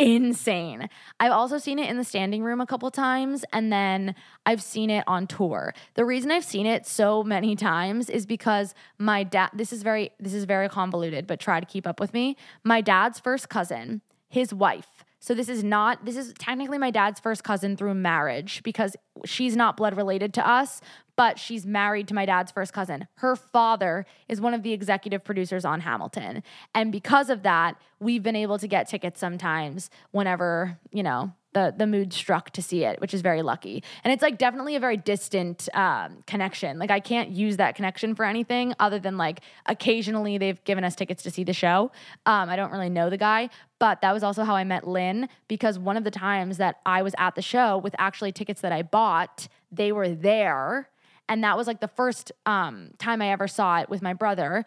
insane. I've also seen it in the standing room a couple times and then I've seen it on tour. The reason I've seen it so many times is because my dad this is very this is very convoluted, but try to keep up with me. My dad's first cousin, his wife. So this is not this is technically my dad's first cousin through marriage because she's not blood related to us, but she's married to my dad's first cousin. Her father is one of the executive producers on Hamilton. And because of that, we've been able to get tickets sometimes whenever, you know, the the mood struck to see it, which is very lucky. And it's like definitely a very distant um, connection. Like I can't use that connection for anything other than like occasionally they've given us tickets to see the show. Um, I don't really know the guy, but that was also how I met Lin because one of the times that I was at the show with actually tickets that I bought, they were there and that was like the first um, time I ever saw it with my brother.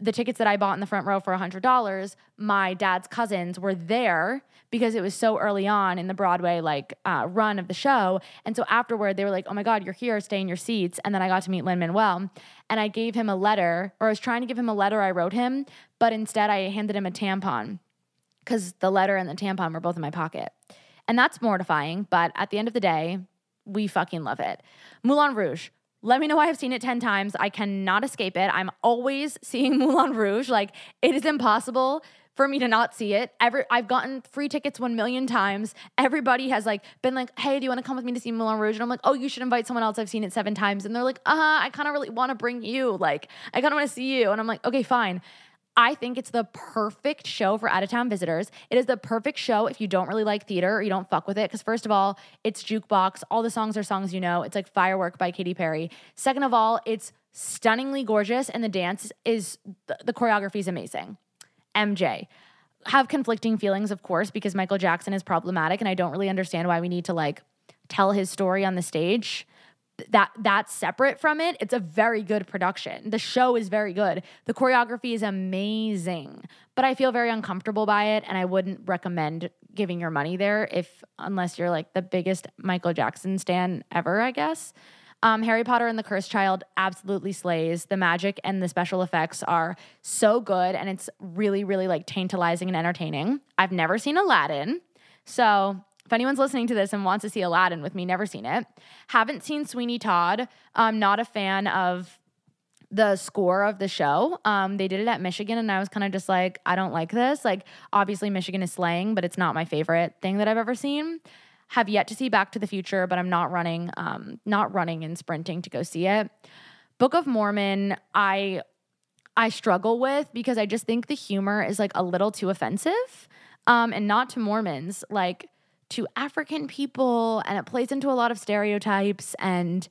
The tickets that I bought in the front row for $100, my dad's cousins were there because it was so early on in the Broadway like uh, run of the show. And so afterward, they were like, "Oh my God, you're here, stay in your seats." And then I got to meet Lin Manuel, and I gave him a letter, or I was trying to give him a letter I wrote him, but instead I handed him a tampon because the letter and the tampon were both in my pocket, and that's mortifying. But at the end of the day, we fucking love it. Moulin Rouge. Let me know why I've seen it 10 times. I cannot escape it. I'm always seeing Moulin Rouge. Like, it is impossible for me to not see it. Every I've gotten free tickets 1 million times. Everybody has like been like, "Hey, do you want to come with me to see Moulin Rouge?" And I'm like, "Oh, you should invite someone else. I've seen it 7 times." And they're like, "Uh-huh, I kind of really want to bring you. Like, I kind of want to see you." And I'm like, "Okay, fine." I think it's the perfect show for out of town visitors. It is the perfect show if you don't really like theater or you don't fuck with it. Because, first of all, it's jukebox. All the songs are songs you know. It's like Firework by Katy Perry. Second of all, it's stunningly gorgeous and the dance is, the, the choreography is amazing. MJ. Have conflicting feelings, of course, because Michael Jackson is problematic and I don't really understand why we need to like tell his story on the stage that that's separate from it it's a very good production. The show is very good. The choreography is amazing but i feel very uncomfortable by it and i wouldn't recommend giving your money there if unless you're like the biggest michael jackson stan ever i guess. Um, harry potter and the cursed child absolutely slays. The magic and the special effects are so good and it's really really like tantalizing and entertaining. I've never seen aladdin so if anyone's listening to this and wants to see Aladdin with me, never seen it. Haven't seen Sweeney Todd. I'm not a fan of the score of the show. Um, they did it at Michigan, and I was kind of just like, I don't like this. Like, obviously, Michigan is slaying, but it's not my favorite thing that I've ever seen. Have yet to see Back to the Future, but I'm not running, um, not running and sprinting to go see it. Book of Mormon, I I struggle with because I just think the humor is like a little too offensive. Um, and not to Mormons. Like to African people and it plays into a lot of stereotypes. And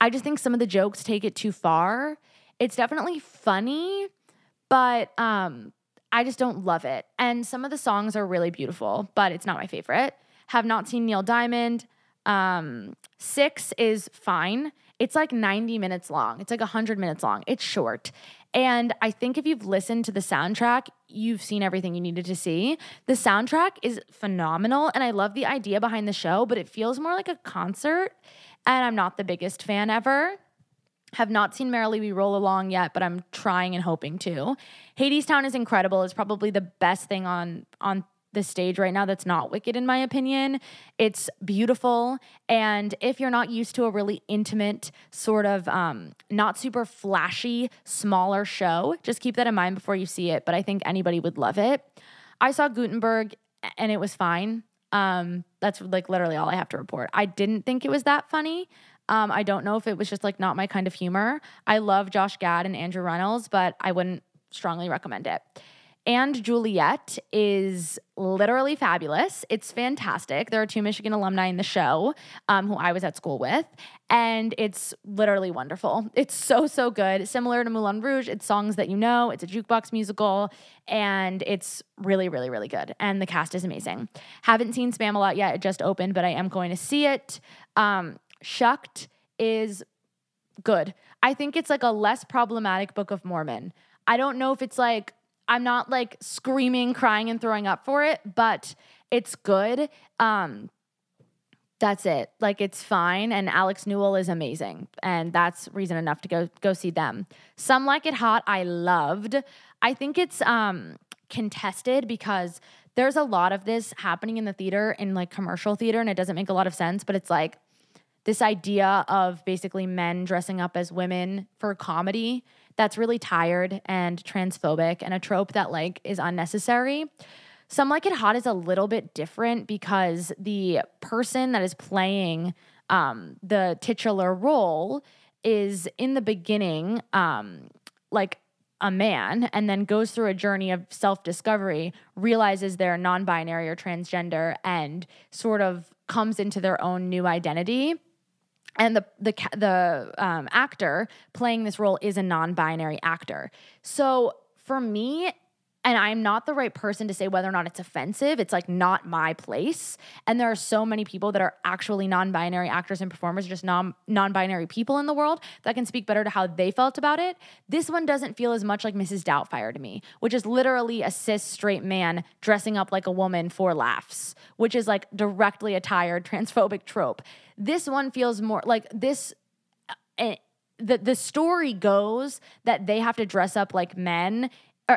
I just think some of the jokes take it too far. It's definitely funny, but um, I just don't love it. And some of the songs are really beautiful, but it's not my favorite. Have not seen Neil Diamond. Um, six is fine. It's like 90 minutes long. It's like 100 minutes long. It's short. And I think if you've listened to the soundtrack, you've seen everything you needed to see. The soundtrack is phenomenal. And I love the idea behind the show, but it feels more like a concert. And I'm not the biggest fan ever. Have not seen Merrily We Roll Along yet, but I'm trying and hoping to. Hadestown is incredible. It's probably the best thing on on the stage right now that's not Wicked, in my opinion. It's beautiful. And if you're not used to a really intimate, sort of um, not super flashy, smaller show, just keep that in mind before you see it. But I think anybody would love it. I saw Gutenberg and it was fine. Um, that's like literally all I have to report. I didn't think it was that funny. Um, I don't know if it was just like not my kind of humor. I love Josh Gad and Andrew Rannells, but I wouldn't strongly recommend it. And Juliet is literally fabulous. It's fantastic. There are two Michigan alumni in the show um, who I was at school with, and it's literally wonderful. It's so, so good. Similar to Moulin Rouge, it's songs that you know, it's a jukebox musical, and it's really, really, really good. And the cast is amazing. Haven't seen Spamalot yet. It just opened, but I am going to see it. Um, Shucked is good. I think it's like a less problematic Book of Mormon. I don't know if it's like I'm not like screaming, crying, and throwing up for it, but it's good. Um, that's it. Like it's fine. And Alex Newell is amazing. And that's reason enough to go go see them. Some Like It Hot, I loved. I think it's um contested because there's a lot of this happening in the theater in like commercial theater and it doesn't make a lot of sense, but it's like this idea of basically men dressing up as women for comedy that's really tired and transphobic and a trope that like is unnecessary. Some Like It Hot is a little bit different because the person that is playing um, the titular role is in the beginning um, like a man and then goes through a journey of self discovery, realizes they're non binary or transgender, and sort of comes into their own new identity and the the the um, actor playing this role is a non-binary actor. So for me, and I'm not the right person to say whether or not it's offensive. It's like not my place. And there are so many people that are actually non-binary actors and performers, just non non-binary people in the world that can speak better to how they felt about it. This one doesn't feel as much like Mrs. Doubtfire to me, which is literally a cis straight man dressing up like a woman for laughs, which is like directly a tired transphobic trope. This one feels more like this. Uh, the the story goes that they have to dress up like men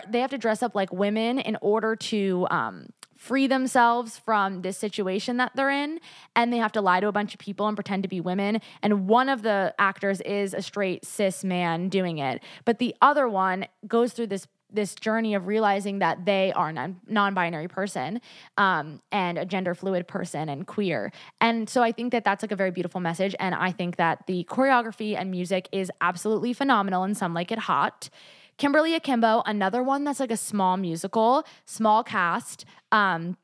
they have to dress up like women in order to um, free themselves from this situation that they're in and they have to lie to a bunch of people and pretend to be women and one of the actors is a straight cis man doing it. But the other one goes through this this journey of realizing that they are a non non-binary person um, and a gender fluid person and queer. And so i think that that's like a very beautiful message and i think that the choreography and music is absolutely phenomenal and some like it hot Kimberly Akimbo, another one that's like a small musical, small cast. Um,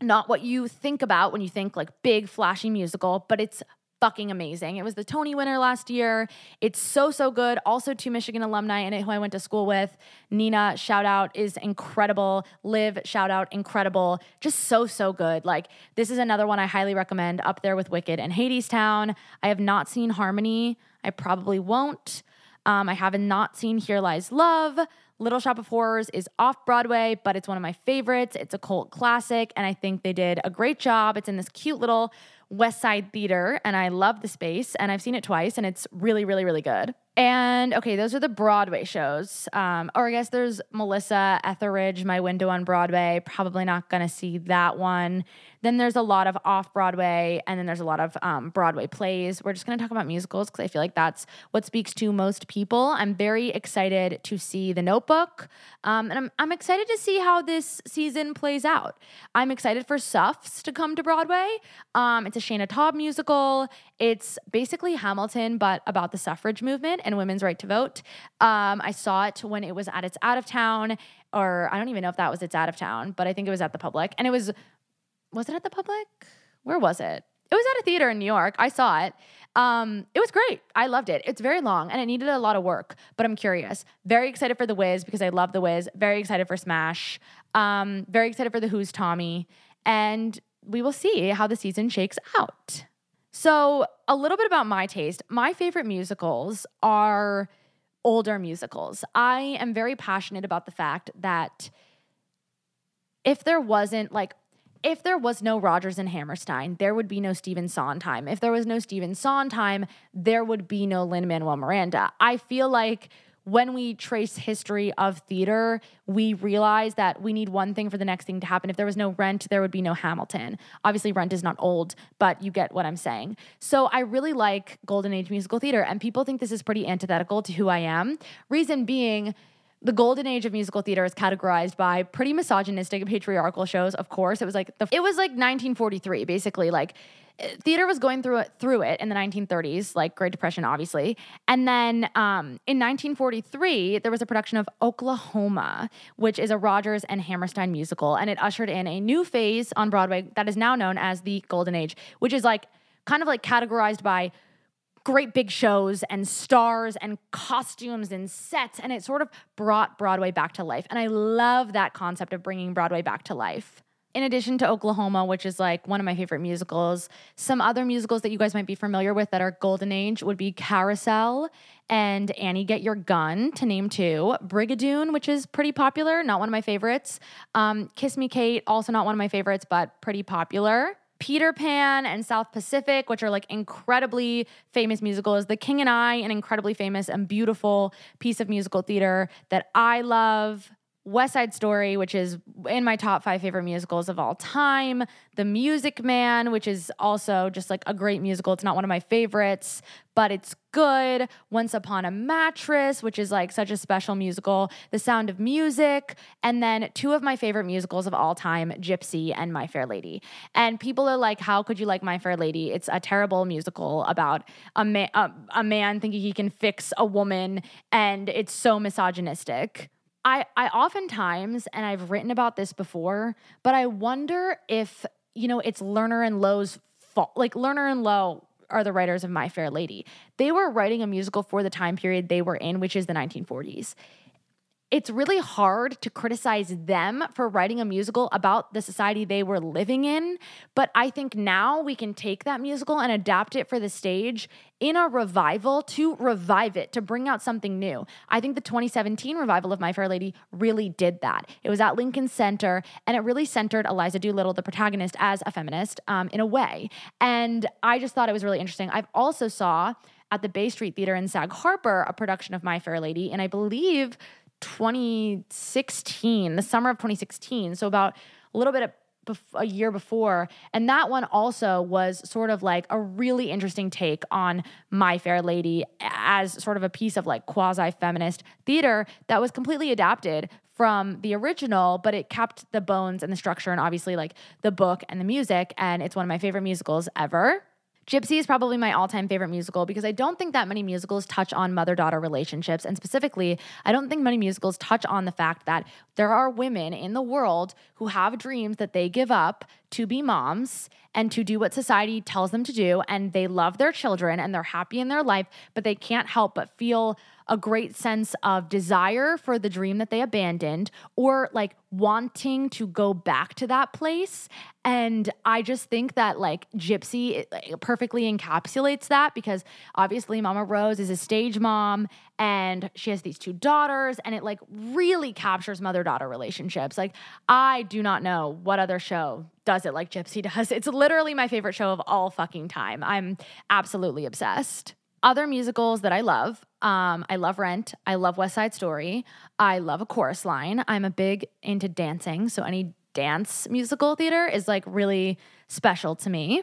not what you think about when you think like big flashy musical, but it's fucking amazing. It was the Tony winner last year. It's so, so good. Also, two Michigan alumni in it who I went to school with. Nina, shout out, is incredible. Liv, shout out, incredible. Just so, so good. Like, this is another one I highly recommend up there with Wicked and Hadestown. I have not seen Harmony. I probably won't. Um, I have not seen Here Lies Love. Little Shop of Horrors is off Broadway, but it's one of my favorites. It's a cult classic, and I think they did a great job. It's in this cute little West Side Theater, and I love the space, and I've seen it twice, and it's really, really, really good. And okay, those are the Broadway shows. Um, or I guess there's Melissa Etheridge, My Window on Broadway. Probably not gonna see that one. Then there's a lot of off Broadway, and then there's a lot of um, Broadway plays. We're just gonna talk about musicals because I feel like that's what speaks to most people. I'm very excited to see The Notebook, um, and I'm, I'm excited to see how this season plays out. I'm excited for Suffs to come to Broadway. Um, it's a Shaina Taub musical. It's basically Hamilton, but about the suffrage movement and women's right to vote. Um, I saw it when it was at its out of town, or I don't even know if that was its out of town, but I think it was at the public. And it was, was it at the public? Where was it? It was at a theater in New York. I saw it. Um, it was great. I loved it. It's very long and it needed a lot of work, but I'm curious. Very excited for The Wiz because I love The Wiz. Very excited for Smash. Um, very excited for The Who's Tommy. And we will see how the season shakes out. So, a little bit about my taste. My favorite musicals are older musicals. I am very passionate about the fact that if there wasn't like if there was no Rodgers and Hammerstein, there would be no Stephen Sondheim. If there was no Stephen Sondheim, there would be no Lin Manuel Miranda. I feel like when we trace history of theater, we realize that we need one thing for the next thing to happen. If there was no Rent, there would be no Hamilton. Obviously, Rent is not old, but you get what I'm saying. So I really like Golden Age musical theater, and people think this is pretty antithetical to who I am. Reason being, the golden age of musical theater is categorized by pretty misogynistic and patriarchal shows of course it was like the it was like 1943 basically like theater was going through it through it in the 1930s like great depression obviously and then um, in 1943 there was a production of oklahoma which is a rodgers and hammerstein musical and it ushered in a new phase on broadway that is now known as the golden age which is like kind of like categorized by great big shows and stars and costumes and sets and it sort of brought Broadway back to life. And I love that concept of bringing Broadway back to life. In addition to Oklahoma, which is like one of my favorite musicals, some other musicals that you guys might be familiar with that are golden age would be Carousel and Annie Get Your Gun, to name two. Brigadoon, which is pretty popular, not one of my favorites. Um, Kiss Me Kate, also not one of my favorites, but pretty popular. Peter Pan and South Pacific, which are like incredibly famous musicals. The King and I, an incredibly famous and beautiful piece of musical theater that I love. West Side Story, which is in my top five favorite musicals of all time. The Music Man, which is also just like a great musical. It's not one of my favorites, but it's good. Once Upon a Mattress, which is like such a special musical. The Sound of Music. And then two of my favorite musicals of all time, Gypsy and My Fair Lady. And people are like, how could you like My Fair Lady? It's a terrible musical about a, ma- a, a man thinking he can fix a woman, and it's so misogynistic. I I oftentimes and I've written about this before, but I wonder if, you know, it's Lerner and Loewe's fault. Like Lerner and Loewe are the writers of My Fair Lady. They were writing a musical for the time period they were in, which is the 1940s it's really hard to criticize them for writing a musical about the society they were living in. But I think now we can take that musical and adapt it for the stage in a revival to revive it, to bring out something new. I think the 2017 revival of My Fair Lady really did that. It was at Lincoln Center and it really centered Eliza Doolittle, the protagonist, as a feminist um, in a way. And I just thought it was really interesting. I've also saw at the Bay Street Theater in Sag Harbor a production of My Fair Lady, and I believe 2016, the summer of 2016. So about a little bit of a year before. And that one also was sort of like a really interesting take on My Fair Lady as sort of a piece of like quasi feminist theater that was completely adapted from the original, but it kept the bones and the structure and obviously like the book and the music. And it's one of my favorite musicals ever. Gypsy is probably my all time favorite musical because I don't think that many musicals touch on mother daughter relationships. And specifically, I don't think many musicals touch on the fact that there are women in the world who have dreams that they give up to be moms and to do what society tells them to do. And they love their children and they're happy in their life, but they can't help but feel a great sense of desire for the dream that they abandoned or like wanting to go back to that place. And I just think that like Gypsy perfectly encapsulates that because obviously Mama Rose is a stage mom and she has these two daughters and it like really captures mother daughter relationships. Like I do not know what other show does it like Gypsy does. It's literally my favorite show of all fucking time. I'm absolutely obsessed. Other musicals that I love, um, I love Rent. I love West Side Story. I love A Chorus Line. I'm a big into dancing, so any dance musical theater is like really special to me.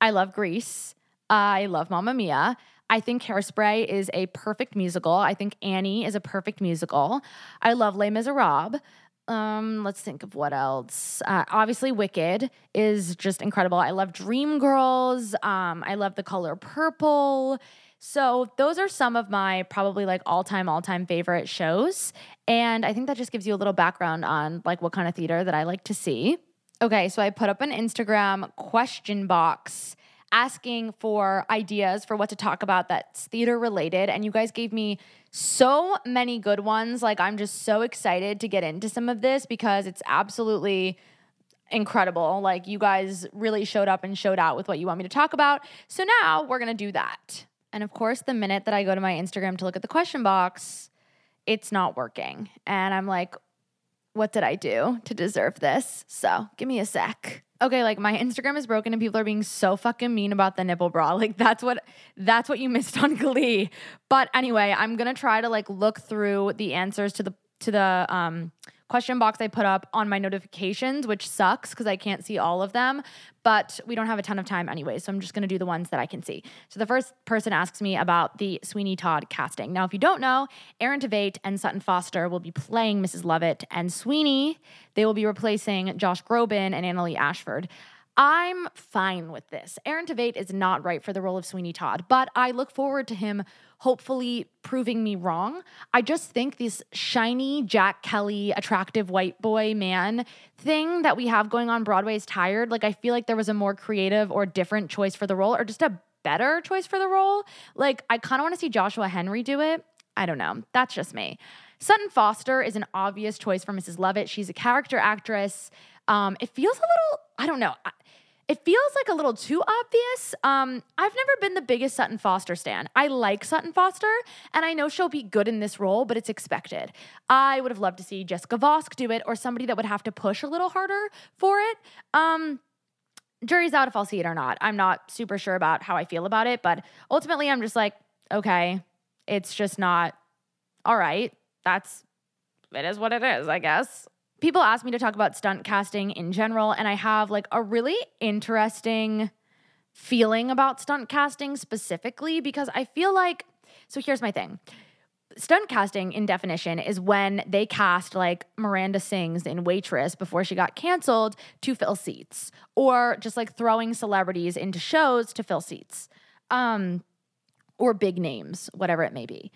I love Grease. I love Mamma Mia. I think Hairspray is a perfect musical. I think Annie is a perfect musical. I love Les Miserables. Um, let's think of what else. Uh, obviously, Wicked is just incredible. I love Dreamgirls. Um, I love The Color Purple. So those are some of my probably like all-time all-time favorite shows and I think that just gives you a little background on like what kind of theater that I like to see. Okay, so I put up an Instagram question box asking for ideas for what to talk about that's theater related and you guys gave me so many good ones. Like I'm just so excited to get into some of this because it's absolutely incredible. Like you guys really showed up and showed out with what you want me to talk about. So now we're to do that. And of course, the minute that I go to my Instagram to look at the question box, it's not working. And I'm like, what did I do to deserve this? So give me a sec. okay, like my Instagram is broken and people are being so fucking mean about the nipple bra. Like that's what that's what you missed on Glee. But anyway, I'm gonna try to like look through the answers to the to the um question box I put up on my notifications, which sucks because I can't see all of them. But we don't have a ton of time anyway, so I'm just gonna do the ones that I can see. So the first person asks me about the Sweeney Todd casting. Now, if you don't know, Aaron Tveit and Sutton Foster will be playing Mrs. Lovett, and Sweeney, they will be replacing Josh Groban and Annaleigh Ashford. I'm fine with this. Aaron Tveit is not right for the role of Sweeney Todd, but I look forward to him hopefully proving me wrong. I just think this shiny Jack Kelly, attractive white boy man thing that we have going on Broadway is tired. Like, I feel like there was a more creative or different choice for the role, or just a better choice for the role. Like, I kind of want to see Joshua Henry do it. I don't know. That's just me. Sutton Foster is an obvious choice for Mrs. Lovett. She's a character actress. Um, it feels a little, I don't know. It feels like a little too obvious. Um, I've never been the biggest Sutton Foster stan. I like Sutton Foster, and I know she'll be good in this role, but it's expected. I would have loved to see Jessica Vosk do it, or somebody that would have to push a little harder for it. Um, jury's out if I'll see it or not. I'm not super sure about how I feel about it, but ultimately, I'm just like, okay, it's just not all right. That's it is what it is, I guess people ask me to talk about stunt casting in general, and I have like a really interesting feeling about stunt casting specifically because I feel like, so here's my thing. Stunt casting, in definition, is when they cast like Miranda Sings in Waitress before she got canceled to fill seats, or just like throwing celebrities into shows to fill seats, um, or big names, whatever it may be.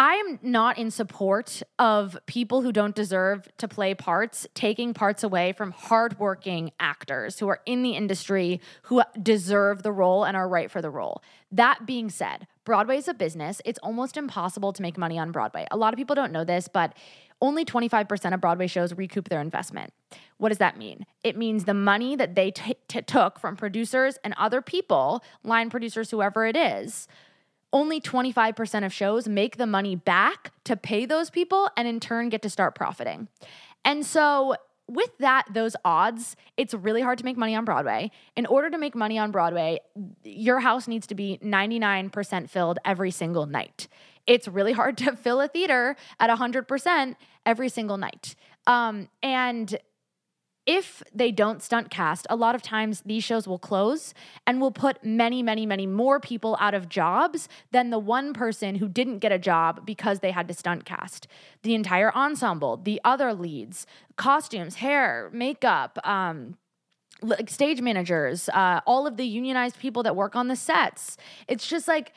I'm not in support of people who don't deserve to play parts taking parts away from hardworking actors who are in the industry who deserve the role and are right for the role. That being said, Broadway is a business. It's almost impossible to make money on Broadway. A lot of people don't know this, but only 25% of Broadway shows recoup their investment. What does that mean? It means the money that they t- t- took from producers and other people, line producers, whoever it is, only 25% of shows make the money back to pay those people and in turn get to start profiting. And so, with that, those odds, it's really hard to make money on Broadway. In order to make money on Broadway, your house needs to be 99% filled every single night. It's really hard to fill a theater at 100% every single night. Um, and if they don't stunt cast, a lot of times these shows will close and will put many, many, many more people out of jobs than the one person who didn't get a job because they had to stunt cast. The entire ensemble, the other leads, costumes, hair, makeup, um, like stage managers, uh, all of the unionized people that work on the sets. It's just like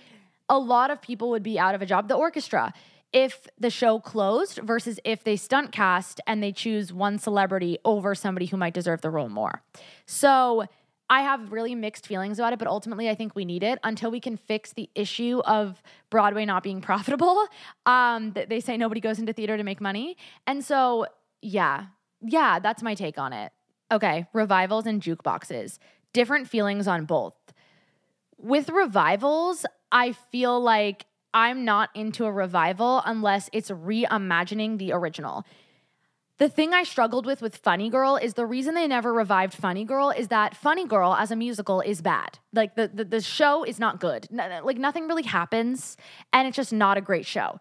a lot of people would be out of a job. The orchestra if the show closed versus if they stunt cast and they choose one celebrity over somebody who might deserve the role more. So I have really mixed feelings about it, but ultimately I think we need it until we can fix the issue of Broadway not being profitable. Um, they say nobody goes into theater to make money. And so, yeah, yeah, that's my take on it. Okay, revivals and jukeboxes. Different feelings on both. With revivals, I feel like I'm not into a revival unless it's reimagining the original. The thing I struggled with with Funny Girl is the reason they never revived Funny Girl is that Funny Girl as a musical is bad. Like the, the, the show is not good. like nothing really happens and it's just not a great show.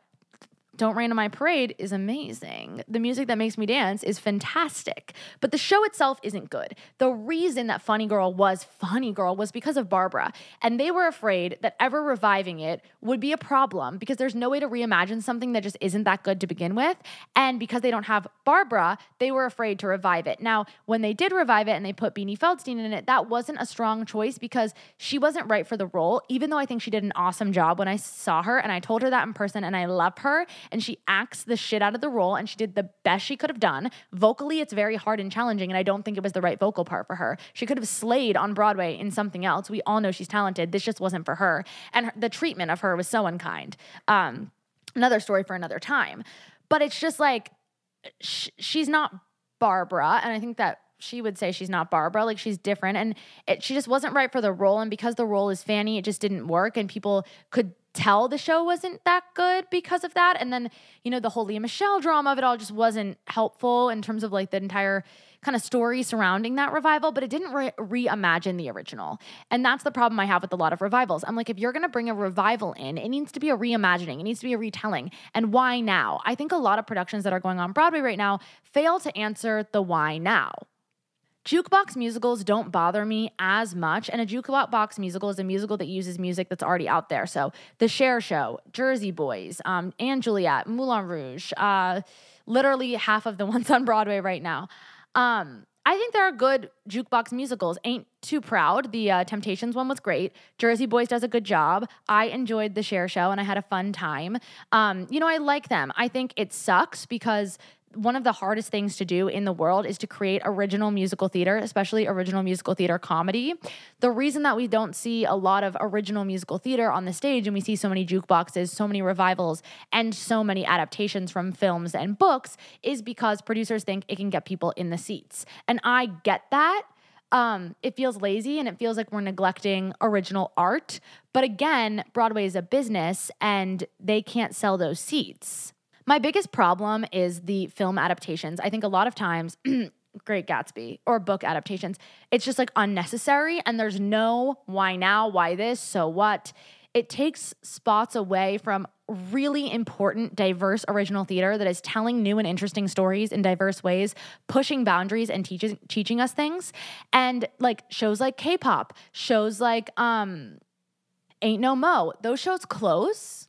Don't Rain on My Parade is amazing. The music that makes me dance is fantastic, but the show itself isn't good. The reason that Funny Girl was Funny Girl was because of Barbra, and they were afraid that ever reviving it would be a problem because there's no way to reimagine something that just isn't that good to begin with. And because they don't have Barbra, they were afraid to revive it. Now, when they did revive it and they put Beanie Feldstein in it, that wasn't a strong choice because she wasn't right for the role, even though I think she did an awesome job when I saw her and I told her that in person and I love her and she acts the shit out of the role and she did the best she could have done. Vocally, it's very hard and challenging, and I don't think it was the right vocal part for her. She could have slayed on Broadway in something else. We all know she's talented. This just wasn't for her. And her, the treatment of her was so unkind. Um, another story for another time. But it's just like, sh- she's not Barbra. And I think that she would say she's not Barbra, like she's different. And it, she just wasn't right for the role. And because the role is Fanny, it just didn't work. And people could tell the show wasn't that good because of that. And then, you know, the whole Lea Michele drama of it all just wasn't helpful in terms of like the entire kind of story surrounding that revival, but it didn't re- reimagine the original. And that's the problem I have with a lot of revivals. I'm like, if you're going to bring a revival in, it needs to be a reimagining, it needs to be a retelling. And why now? I think a lot of productions that are going on Broadway right now fail to answer the why now. Jukebox musicals don't bother me as much. And a jukebox musical is a musical that uses music that's already out there. So The Cher Show, Jersey Boys, um, and Juliet, Moulin Rouge, uh, literally half of the ones on Broadway right now. Um, I think there are good jukebox musicals. Ain't Too Proud, the uh, Temptations one was great. Jersey Boys does a good job. I enjoyed the Cher Show and I had a fun time. Um, you know, I like them. I think it sucks because one of the hardest things to do in the world is to create original musical theater, especially original musical theater comedy. The reason that we don't see a lot of original musical theater on the stage and we see so many jukeboxes, so many revivals, and so many adaptations from films and books is because producers think it can get people in the seats. And I get that. Um, it feels lazy and it feels like we're neglecting original art. But again, Broadway is a business and they can't sell those seats. My biggest problem is the film adaptations. I think a lot of times, Great Gatsby or book adaptations, it's just like unnecessary and there's no why now, why this, so what. It takes spots away from really important, diverse original theater that is telling new and interesting stories in diverse ways, pushing boundaries and teaching teaching us things. And like shows like K-pop, shows like um Ain't No Mo, those shows close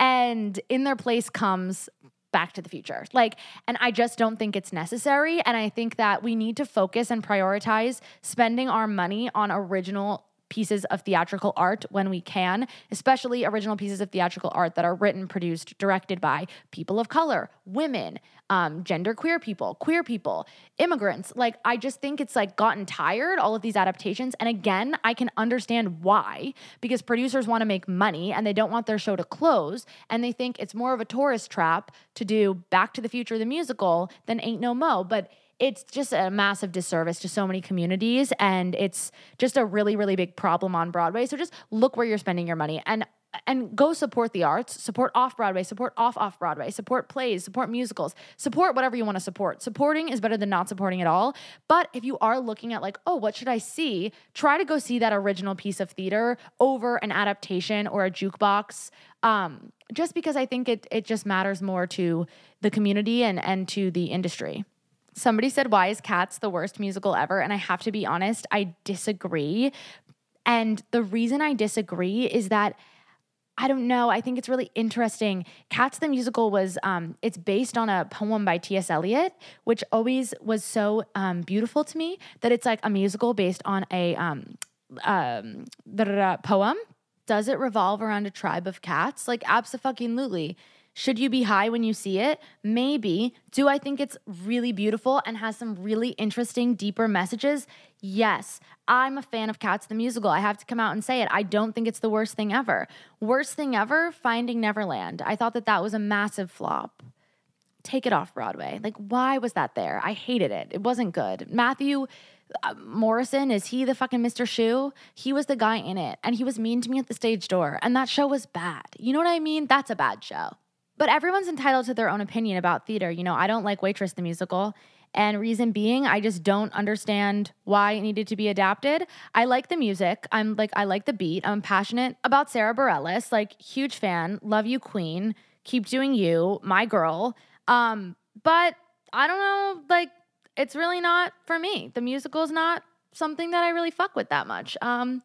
and in their place comes Back to the Future. Like, and I just don't think it's necessary. And I think that we need to focus and prioritize spending our money on original pieces of theatrical art when we can, especially original pieces of theatrical art that are written, produced, directed by people of color, women, um, gender queer people, queer people, immigrants. Like, I just think it's like gotten tired, all of these adaptations. And again, I can understand why, because producers want to make money and they don't want their show to close. And they think it's more of a tourist trap to do Back to the Future, the musical, than Ain't No Mo. But it's just a massive disservice to so many communities and it's just a really really big problem on Broadway. So just look where you're spending your money and and go support the arts, support off Broadway, support off off Broadway, support plays, support musicals, support whatever you want to support. Supporting is better than not supporting at all. But if you are looking at like, oh, what should I see? Try to go see that original piece of theater over an adaptation or a jukebox. Um, just because I think it it just matters more to the community and and to the industry. Somebody said, Why is Cats the worst musical ever? And I have to be honest, I disagree. And the reason I disagree is that I don't know. I think it's really interesting. Cats the musical was um, it's based on a poem by T.S. Eliot, which always was so um, beautiful to me that it's like a musical based on a um, um, poem. Does it revolve around a tribe of cats? Like absolutely. Should you be high when you see it? Maybe. Do I think it's really beautiful and has some really interesting, deeper messages? Yes. I'm a fan of Cats the Musical. I have to come out and say it. I don't think it's the worst thing ever. Worst thing ever, Finding Neverland. I thought that that was a massive flop. Take it off Broadway. Like, why was that there? I hated it. It wasn't good. Matthew uh, Morrison, is he the fucking Mr. Schue? He was the guy in it, and he was mean to me at the stage door, and that show was bad. You know what I mean? That's a bad show. But everyone's entitled to their own opinion about theater. You know, I don't like Waitress the musical. And reason being, I just don't understand why it needed to be adapted. I like the music. I'm like, I like the beat. I'm passionate about Sara Bareilles, like, huge fan. Love you, Queen. Keep doing you, my girl. Um, but I don't know, like, it's really not for me. The musical is not something that I really fuck with that much. Um,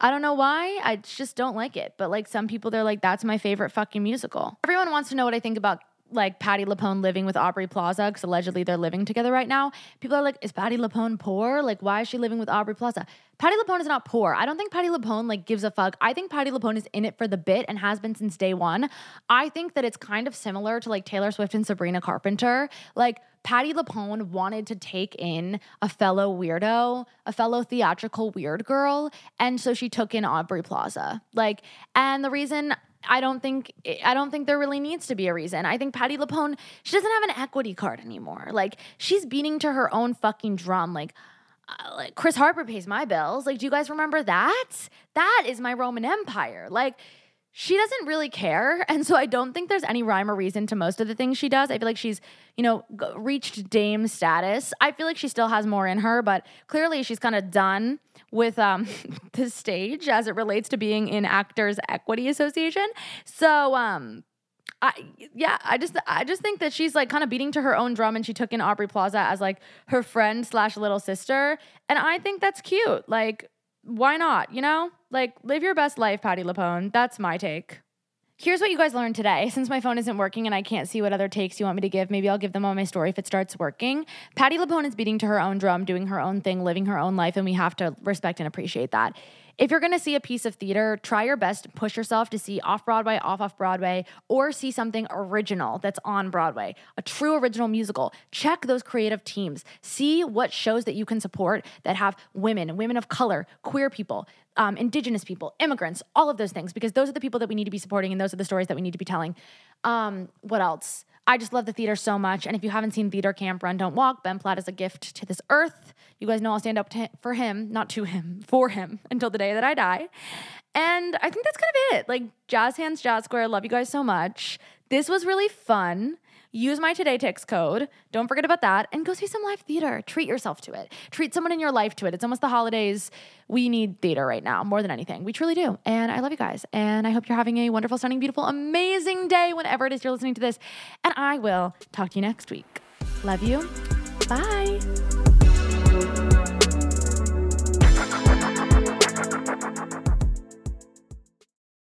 I don't know why. I just don't like it. But like some people, they're like, that's my favorite fucking musical. Everyone wants to know what I think about like Patti LuPone living with Aubrey Plaza because allegedly they're living together right now. People are like, is Patti LuPone poor? Like, why is she living with Aubrey Plaza? Patti LuPone is not poor. I don't think Patti LuPone like gives a fuck. I think Patti LuPone is in it for the bit and has been since day one. I think that it's kind of similar to like Taylor Swift and Sabrina Carpenter. Like Patti LuPone wanted to take in a fellow weirdo, a fellow theatrical weird girl, and so she took in Aubrey Plaza. Like, and the reason I don't think I don't think there really needs to be a reason. I think Patti LuPone she doesn't have an equity card anymore. Like she's beating to her own fucking drum. Like, uh, like Chris Harper pays my bills. Like, do you guys remember that? That is my Roman Empire. Like she doesn't really care. And so I don't think there's any rhyme or reason to most of the things she does. I feel like she's, you know, reached dame status. I feel like she still has more in her, but clearly she's kind of done with um the stage as it relates to being in Actors Equity Association. So um I yeah, I just I just think that she's like kind of beating to her own drum and she took in Aubrey Plaza as like her friend slash little sister. And I think that's cute. Like, why not? You know? Like, live your best life, Patti LuPone. That's my take. Here's what you guys learned today. Since my phone isn't working and I can't see what other takes you want me to give, maybe I'll give them on my story if it starts working. Patti LuPone is beating to her own drum, doing her own thing, living her own life, and we have to respect and appreciate that. If you're gonna see a piece of theater, try your best to push yourself to see off Broadway, off off Broadway, or see something original that's on Broadway, a true original musical. Check those creative teams. See what shows that you can support that have women, women of color, queer people, um, indigenous people, immigrants, all of those things, because those are the people that we need to be supporting and those are the stories that we need to be telling. Um, what else? I just love the theater so much. And if you haven't seen Theater Camp Run Don't Walk, Ben Platt is a gift to this earth. You guys know I'll stand up to, for him, not to him, for him until the day that I die. And I think that's kind of it. Like Jazz Hands, Jazz Square, love you guys so much. This was really fun. Use my TodayTix code. Don't forget about that. And go see some live theater. Treat yourself to it. Treat someone in your life to it. It's almost the holidays. We need theater right now more than anything. We truly do. And I love you guys. And I hope you're having a wonderful, stunning, beautiful, amazing day whenever it is you're listening to this. And I will talk to you next week. Love you. Bye.